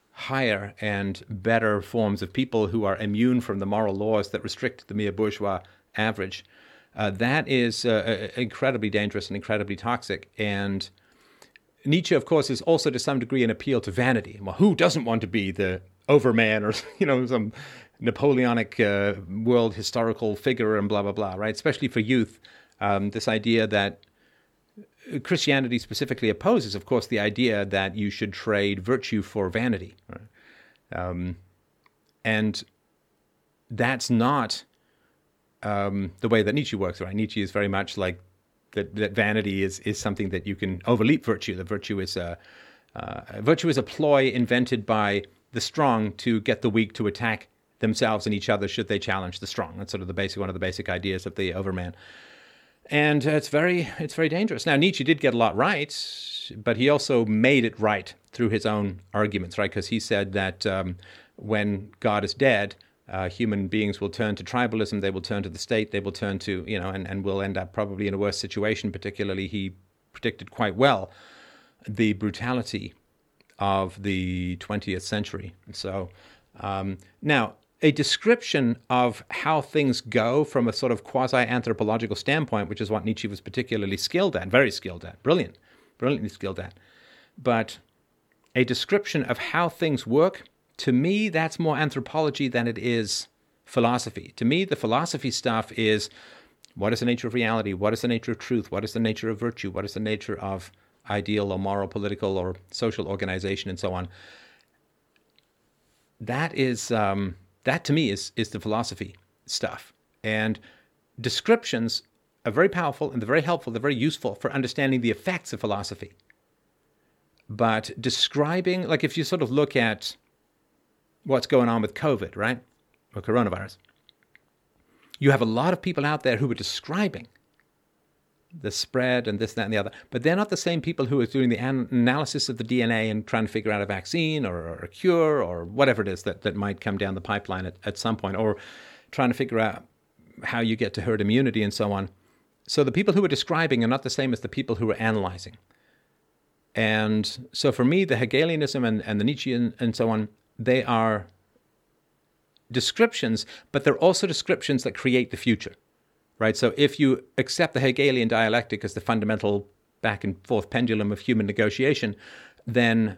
higher and better forms of people who are immune from the moral laws that restrict the mere bourgeois average. Uh, that is uh, uh, incredibly dangerous and incredibly toxic. And Nietzsche, of course, is also to some degree an appeal to vanity. Well, who doesn't want to be the overman or you know some Napoleonic uh, world historical figure and blah blah blah, right? Especially for youth, um, this idea that Christianity specifically opposes, of course, the idea that you should trade virtue for vanity. Um, and that's not um, the way that Nietzsche works, right? Nietzsche is very much like that, that vanity is, is something that you can overleap virtue. The virtue is a, uh, virtue is a ploy invented by the strong to get the weak to attack themselves and each other should they challenge the strong. That's sort of the basic one of the basic ideas of the Overman and it's very it's very dangerous. Now Nietzsche did get a lot right, but he also made it right through his own arguments, right? Because he said that um, when God is dead, uh, human beings will turn to tribalism, they will turn to the state, they will turn to you know, and and will end up probably in a worse situation. Particularly, he predicted quite well the brutality of the 20th century. So um, now a description of how things go from a sort of quasi anthropological standpoint, which is what Nietzsche was particularly skilled at, very skilled at, brilliant, brilliantly skilled at. But a description of how things work, to me, that's more anthropology than it is philosophy. To me, the philosophy stuff is what is the nature of reality? What is the nature of truth? What is the nature of virtue? What is the nature of ideal or moral, political or social organization, and so on? That is. Um, that to me is is the philosophy stuff. And descriptions are very powerful and they're very helpful. They're very useful for understanding the effects of philosophy. But describing, like if you sort of look at what's going on with COVID, right? Or coronavirus, you have a lot of people out there who are describing the spread and this, that, and the other. But they're not the same people who are doing the an- analysis of the DNA and trying to figure out a vaccine or, or, a cure or whatever it is that, that might come down the pipeline at, at some point, or trying to figure out how you get to herd immunity and so on. So the people who are describing are not the same as the people who are analyzing. And so for me, the Hegelianism and, and the Nietzschean and so on, they are descriptions, but they're also descriptions that create the future right? So if you accept the Hegelian dialectic as the fundamental back and forth pendulum of human negotiation, then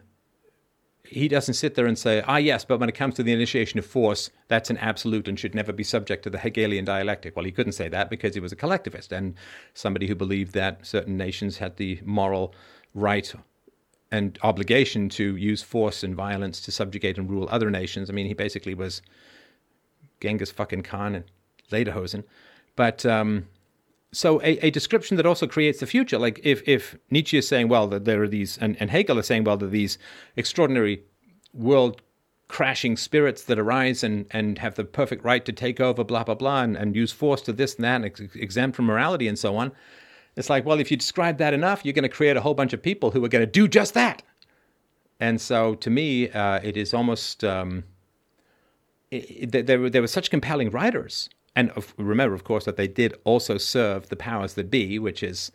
he doesn't sit there and say, ah, yes, but when it comes to the initiation of force, that's an absolute and should never be subject to the Hegelian dialectic. Well, he couldn't say that because he was a collectivist and somebody who believed that certain nations had the moral right and obligation to use force and violence to subjugate and rule other nations. I mean, he basically was Genghis fucking Khan and Lederhosen. But um, so a, a description that also creates the future. Like if, if Nietzsche is saying, well, that there are these, and, and Hegel is saying, well, are these extraordinary world crashing spirits that arise and, and have the perfect right to take over, blah, blah, blah, and, and use force to this and that, and ex- exempt from morality and so on. It's like, well, if you describe that enough, you're going to create a whole bunch of people who are going to do just that. And so to me, uh, it is almost, um, it, it, there, were, there were such compelling writers. And of, remember, of course, that they did also serve the powers that be, which is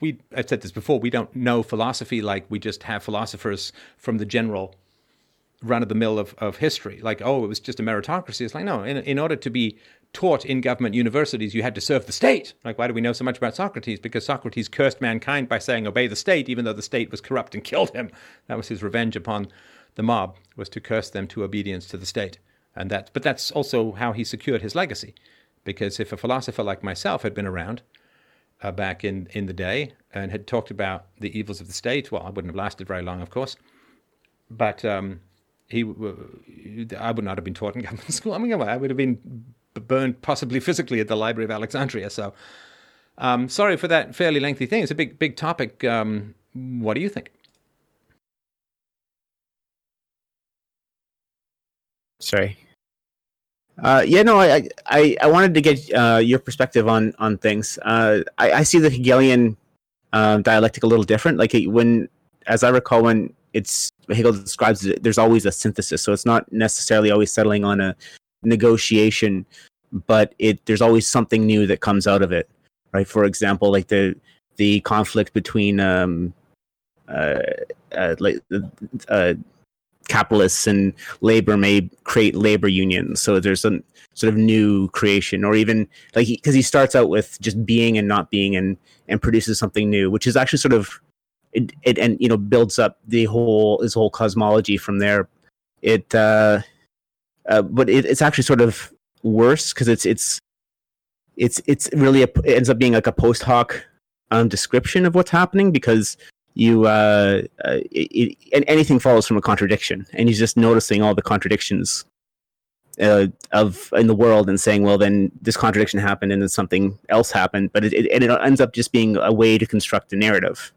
we I've said this before, we don't know philosophy like we just have philosophers from the general run of the mill of, of history. Like, oh, it was just a meritocracy. It's like, no, in, in order to be taught in government universities, you had to serve the state. Like, why do we know so much about Socrates? Because Socrates cursed mankind by saying, obey the state, even though the state was corrupt and killed him. That was his revenge upon the mob, was to curse them to obedience to the state. And that, but that's also how he secured his legacy. Because if a philosopher like myself had been around uh, back in, in the day and had talked about the evils of the state, well, I wouldn't have lasted very long, of course. But um, he, I would not have been taught in government school. I mean, I would have been burned possibly physically at the Library of Alexandria. So, um, sorry for that fairly lengthy thing. It's a big, big topic. Um, what do you think? Sorry. Uh, yeah, no, I, I, I wanted to get uh, your perspective on on things. Uh, I, I see the Hegelian uh, dialectic a little different. Like when, as I recall, when it's Hegel describes it, there's always a synthesis. So it's not necessarily always settling on a negotiation, but it there's always something new that comes out of it, right? For example, like the the conflict between um, uh, uh, like uh, capitalists and labor may create labor unions. So there's some sort of new creation, or even like because he, he starts out with just being and not being, and and produces something new, which is actually sort of it, it and you know builds up the whole his whole cosmology from there. It uh, uh but it, it's actually sort of worse because it's it's it's it's really a, it ends up being like a post hoc um, description of what's happening because you uh, uh it, it, anything follows from a contradiction and he's just noticing all the contradictions uh, of in the world and saying well then this contradiction happened and then something else happened but it, it, and it ends up just being a way to construct a narrative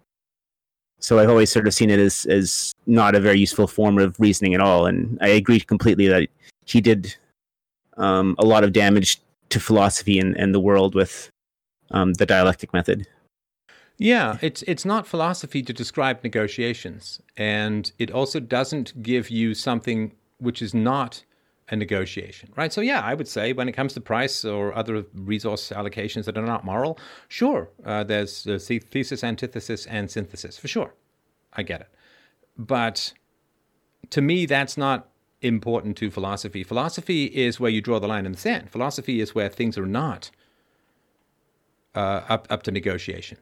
so I've always sort of seen it as as not a very useful form of reasoning at all. And I agree completely that he did um, a lot of damage to philosophy and, and the world with um, the dialectic method. Yeah, it's it's not philosophy to describe negotiations, and it also doesn't give you something which is not a negotiation, right? So yeah, I would say when it comes to price or other resource allocations that are not moral, sure, uh, there's thesis, antithesis, and synthesis for sure. I get it, but to me, that's not important to philosophy. Philosophy is where you draw the line in the sand. Philosophy is where things are not uh, up up to negotiation.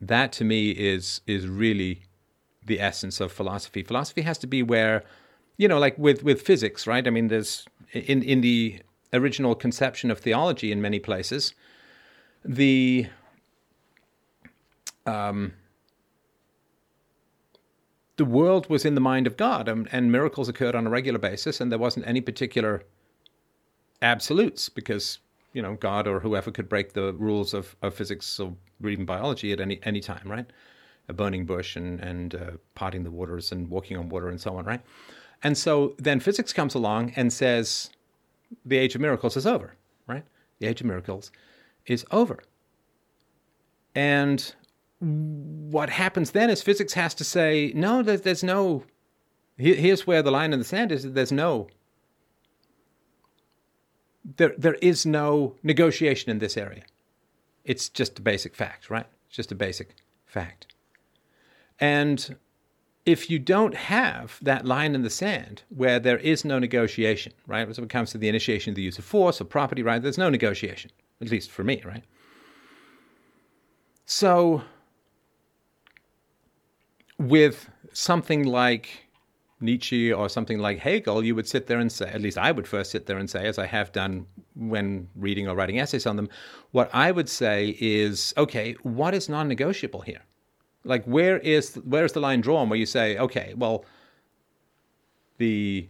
That to me is is really the essence of philosophy. Philosophy has to be where you know, like with with physics, right? I mean, there's in in the original conception of theology in many places, the um, the world was in the mind of God, and, and miracles occurred on a regular basis, and there wasn't any particular absolutes because you know God or whoever could break the rules of, of physics or even biology at any any time, right? A burning bush and and uh, parting the waters and walking on water and so on, right? And so then physics comes along and says the age of miracles is over, right? The age of miracles is over. And what happens then is physics has to say, no, there's, there's no, here's where the line in the sand is, there's no, there, there is no negotiation in this area. It's just a basic fact, right? It's just a basic fact. And if you don't have that line in the sand where there is no negotiation, right? So when it comes to the initiation of the use of force or property right, there's no negotiation, at least for me, right? So with something like Nietzsche or something like Hegel, you would sit there and say, at least I would first sit there and say, as I have done when reading or writing essays on them, what I would say is, okay, what is non negotiable here? Like where is where is the line drawn where you say, okay, well, the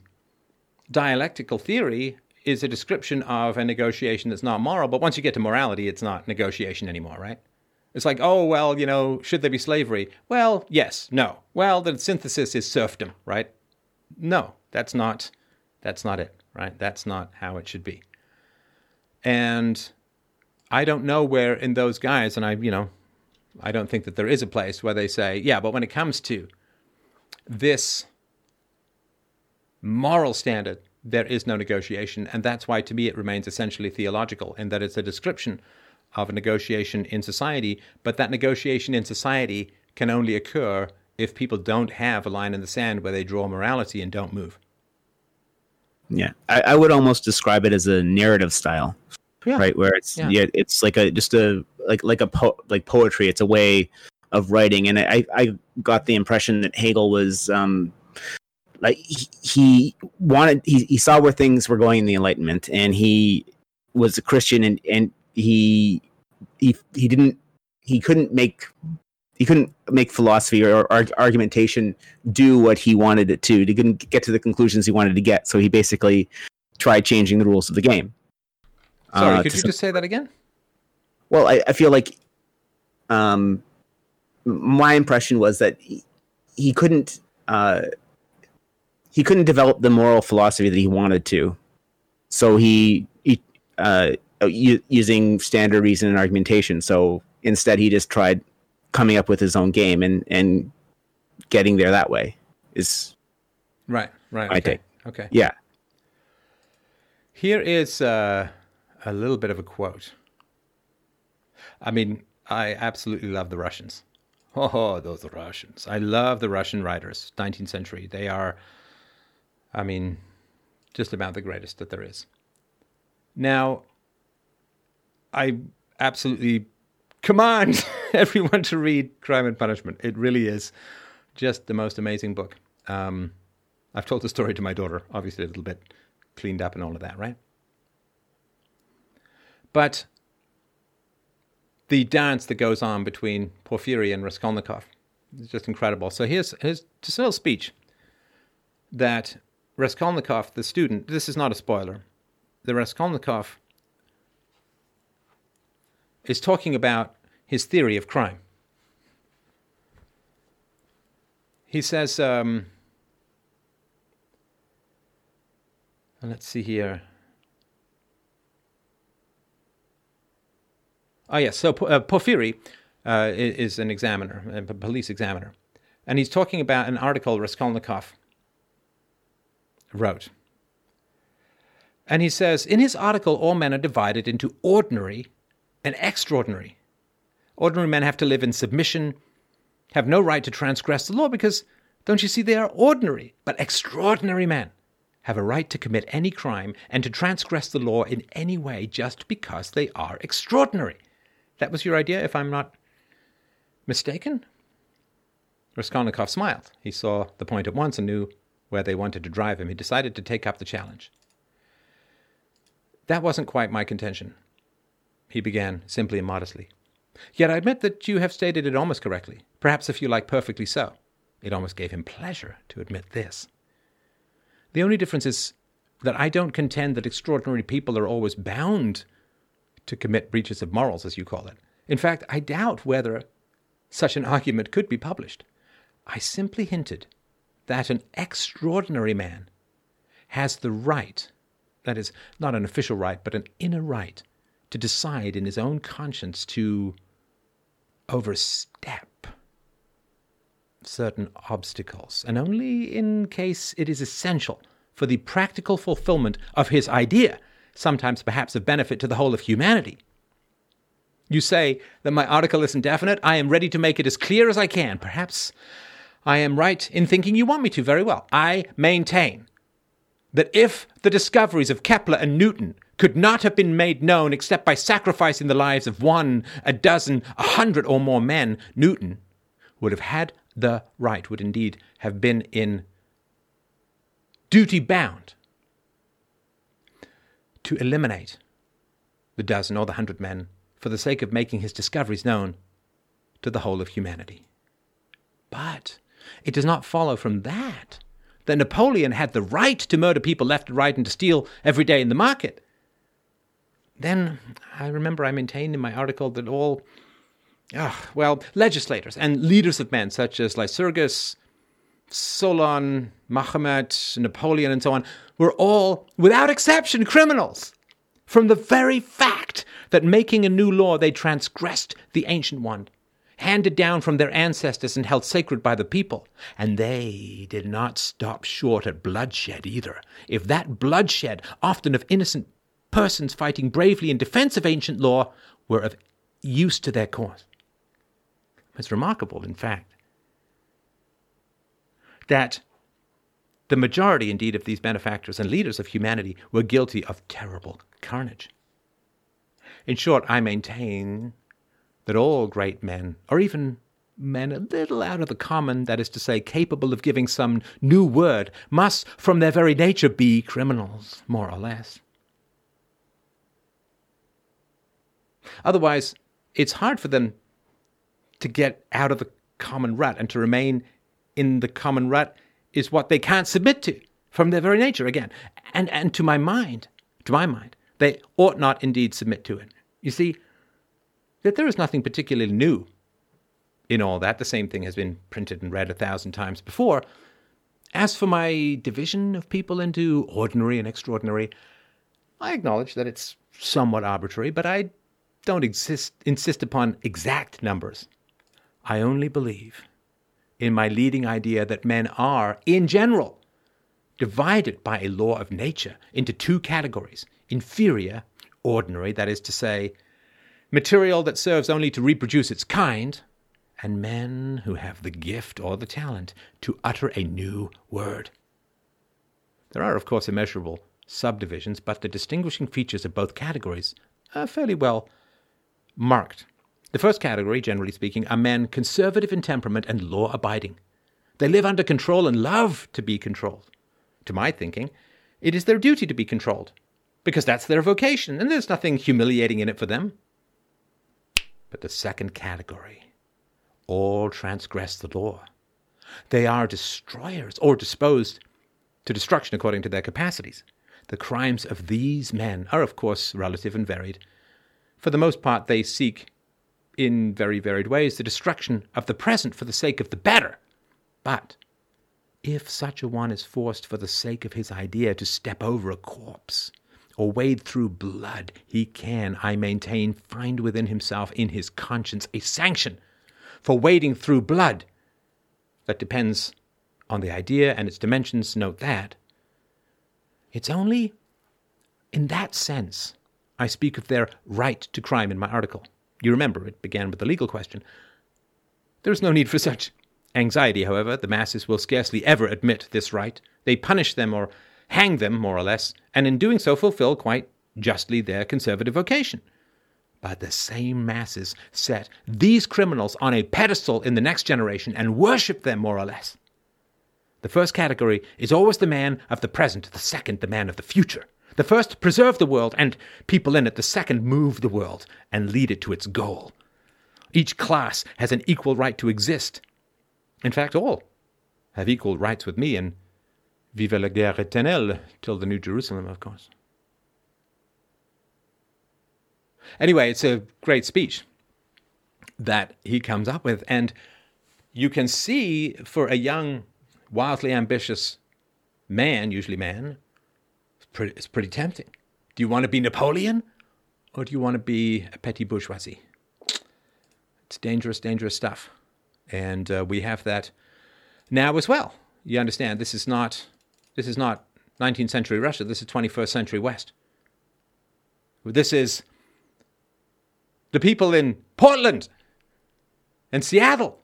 dialectical theory is a description of a negotiation that's not moral, but once you get to morality, it's not negotiation anymore, right? It's like, oh, well, you know, should there be slavery? Well, yes, no. Well, the synthesis is serfdom, right? No, that's not that's not it, right? That's not how it should be. And I don't know where in those guys, and I, you know, I don't think that there is a place where they say, yeah, but when it comes to this moral standard, there is no negotiation. And that's why, to me, it remains essentially theological in that it's a description of a negotiation in society, but that negotiation in society can only occur if people don't have a line in the sand where they draw morality and don't move. Yeah, I, I would almost describe it as a narrative style, Yeah. right? Where it's Yeah. yeah. it's like a just a like like a po- like poetry. It's a way of writing, and I I got the impression that Hegel was um like he, he wanted he, he saw where things were going in the Enlightenment, and he was a Christian, and and he he he didn't he couldn't make he couldn't make philosophy or, arg argumentation do what he wanted it to. He couldn't get to the conclusions he wanted to get. So he basically tried changing the rules of the game. Sorry, Uh, could you some- just say that again? well, I, I feel like um, my impression was that he, he couldn't uh, he couldn't develop the moral philosophy that he wanted to. So he, he uh, u- using standard reason and argumentation. So instead, he just tried coming up with his own game and and getting there that way. Is Right, right. I okay. take. Okay. yeah. Here is uh, a little bit of a quote. I mean, I absolutely love the Russians. Oh, those Russians. I love the Russian writers, 19th century. They are, I mean, just about the greatest that there is. Now, I absolutely command everyone to read Crime and Punishment. It really is just the most amazing book. Um, I've told the story to my daughter, obviously a little bit cleaned up and all of that, right? But the dance that goes on between Porfiry and Raskolnikov is just incredible. So here's, here's just a little speech that Raskolnikov, the student, this is not a spoiler, the Raskolnikov is talking about his theory of crime. He says, um, let's see here. Oh, yes. So uh, Porfiry uh, is an examiner, a police examiner. And he's talking about an article Raskolnikov wrote. And he says, in his article, all men are divided into ordinary and extraordinary. Ordinary men have to live in submission, have no right to transgress the law because, don't you see, they are ordinary. But extraordinary men have a right to commit any crime and to transgress the law in any way just because they are extraordinary. That was your idea, if I'm not mistaken? Raskolnikov smiled. He saw the point at once and knew where they wanted to drive him. He decided to take up the challenge. That wasn't quite my contention, he began simply and modestly. Yet I admit that you have stated it almost correctly, perhaps if you like perfectly so. It almost gave him pleasure to admit this. The only difference is that I don't contend that extraordinary people are always bound to commit breaches of morals, as you call it. In fact, I doubt whether such an argument could be published. I simply hinted that an extraordinary man has the right, that is, not an official right, but an inner right, to decide in his own conscience to overstep certain obstacles, and only in case it is essential for the practical fulfillment of his idea, sometimes perhaps of benefit to the whole of humanity. You say that my article is indefinite. I am ready to make it as clear as I can. Perhaps I am right in thinking you want me to very well. I maintain that if the discoveries of Kepler and Newton could not have been made known except by sacrificing the lives of one, a dozen, a hundred or more men, Newton would have had the right, would indeed have been in duty bound to eliminate the dozen or the hundred men for the sake of making his discoveries known to the whole of humanity. But it does not follow from that that Napoleon had the right to murder people left and right and to steal every day in the market, then I remember I maintained in my article that all, ah, well, legislators and leaders of men such as Lycurgus, Solon, Mahomet, Napoleon, and so on were all, without exception, criminals. From the very fact that making a new law they transgressed the ancient one, handed down from their ancestors and held sacred by the people. And they did not stop short at bloodshed either. If that bloodshed, often of innocent persons fighting bravely in defense of ancient law, were of use to their cause. It's remarkable, in fact, that the majority, indeed, of these benefactors and leaders of humanity were guilty of terrible carnage. In short, I maintain that all great men, or even men a little out of the common, that is to say, capable of giving some new word, must, from their very nature, be criminals, more or less. Otherwise, it's hard for them to get out of the common rut and to remain in the common rut is what they can't submit to from their very nature again. And and to my mind, to my mind, they ought not indeed submit to it. You see, that there is nothing particularly new in all that. The same thing has been printed and read a thousand times before. As for my division of people into ordinary and extraordinary, I acknowledge that it's somewhat arbitrary, but I don't exist, insist upon exact numbers. I only believe in my leading idea that men are, in general, divided by a law of nature into two categories inferior, ordinary, that is to say, material that serves only to reproduce its kind, and men who have the gift or the talent to utter a new word. There are, of course, immeasurable subdivisions, but the distinguishing features of both categories are fairly well marked. The first category, generally speaking, are men conservative in temperament and law abiding. They live under control and love to be controlled. To my thinking, it is their duty to be controlled, because that's their vocation, and there's nothing humiliating in it for them. But the second category, all transgress the law. They are destroyers, or disposed to destruction according to their capacities. The crimes of these men are, of course, relative and varied. For the most part, they seek in very varied ways, the destruction of the present for the sake of the better. But if such a one is forced for the sake of his idea to step over a corpse or wade through blood, he can, I maintain, find within himself, in his conscience, a sanction for wading through blood. That depends on the idea and its dimensions, note that. It's only in that sense I speak of their right to crime in my article. You remember, it began with the legal question. There is no need for such anxiety, however. The masses will scarcely ever admit this right. They punish them or hang them, more or less, and in doing so fulfill quite justly their conservative vocation. But the same masses set these criminals on a pedestal in the next generation and worship them, more or less. The first category is always the man of the present, the second, the man of the future. The first preserve the world and people in it, the second move the world and lead it to its goal. Each class has an equal right to exist. In fact, all have equal rights with me, and vive la guerre éternelle, till the New Jerusalem, of course. Anyway, it's a great speech that he comes up with, and you can see for a young, wildly ambitious man, usually man, pretty, it's pretty tempting. Do you want to be Napoleon or do you want to be a petty bourgeoisie? It's dangerous, dangerous stuff. And uh, we have that now as well. You understand, this is not this is not 19th century Russia. This is 21st century West. This is the people in Portland and Seattle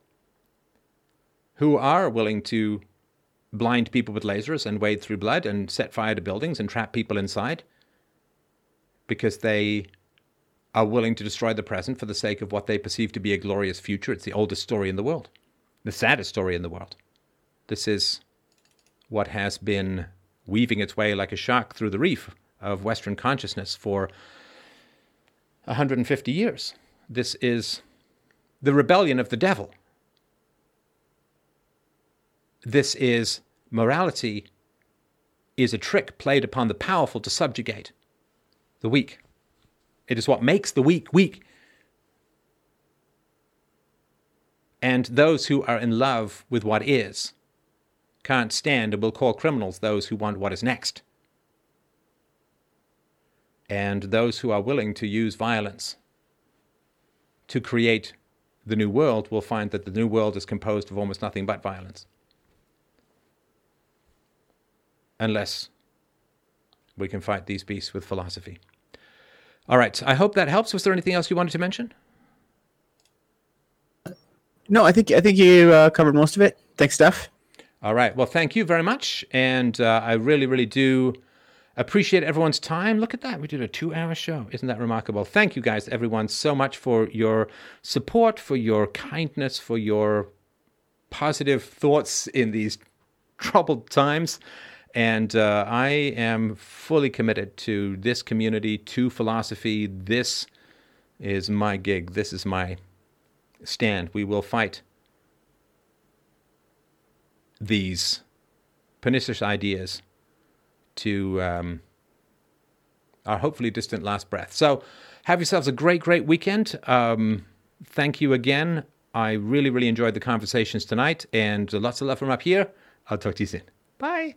who are willing to blind people with lasers and wade through blood and set fire to buildings and trap people inside because they are willing to destroy the present for the sake of what they perceive to be a glorious future. It's the oldest story in the world, the saddest story in the world. This is what has been weaving its way like a shark through the reef of Western consciousness for 150 years. This is the rebellion of the devil this is morality is a trick played upon the powerful to subjugate the weak. It is what makes the weak weak. And those who are in love with what is can't stand and will call criminals those who want what is next. And those who are willing to use violence to create the new world will find that the new world is composed of almost nothing but violence. Unless we can fight these beasts with philosophy. All right. I hope that helps. Was there anything else you wanted to mention? No, I think I think you uh, covered most of it. Thanks, Stef. All right. Well, thank you very much, and uh, I really, really do appreciate everyone's time. Look at that. We did a two hour show. Isn't that remarkable? Thank you guys, everyone, so much for your support, for your kindness, for your positive thoughts in these troubled times. And uh, I am fully committed to this community, to philosophy. This is my gig. This is my stand. We will fight these pernicious ideas to um, our hopefully distant last breath. So, have yourselves a great, great weekend. Um, thank you again. I really, really enjoyed the conversations tonight, and lots of love from up here. I'll talk to you soon. Bye.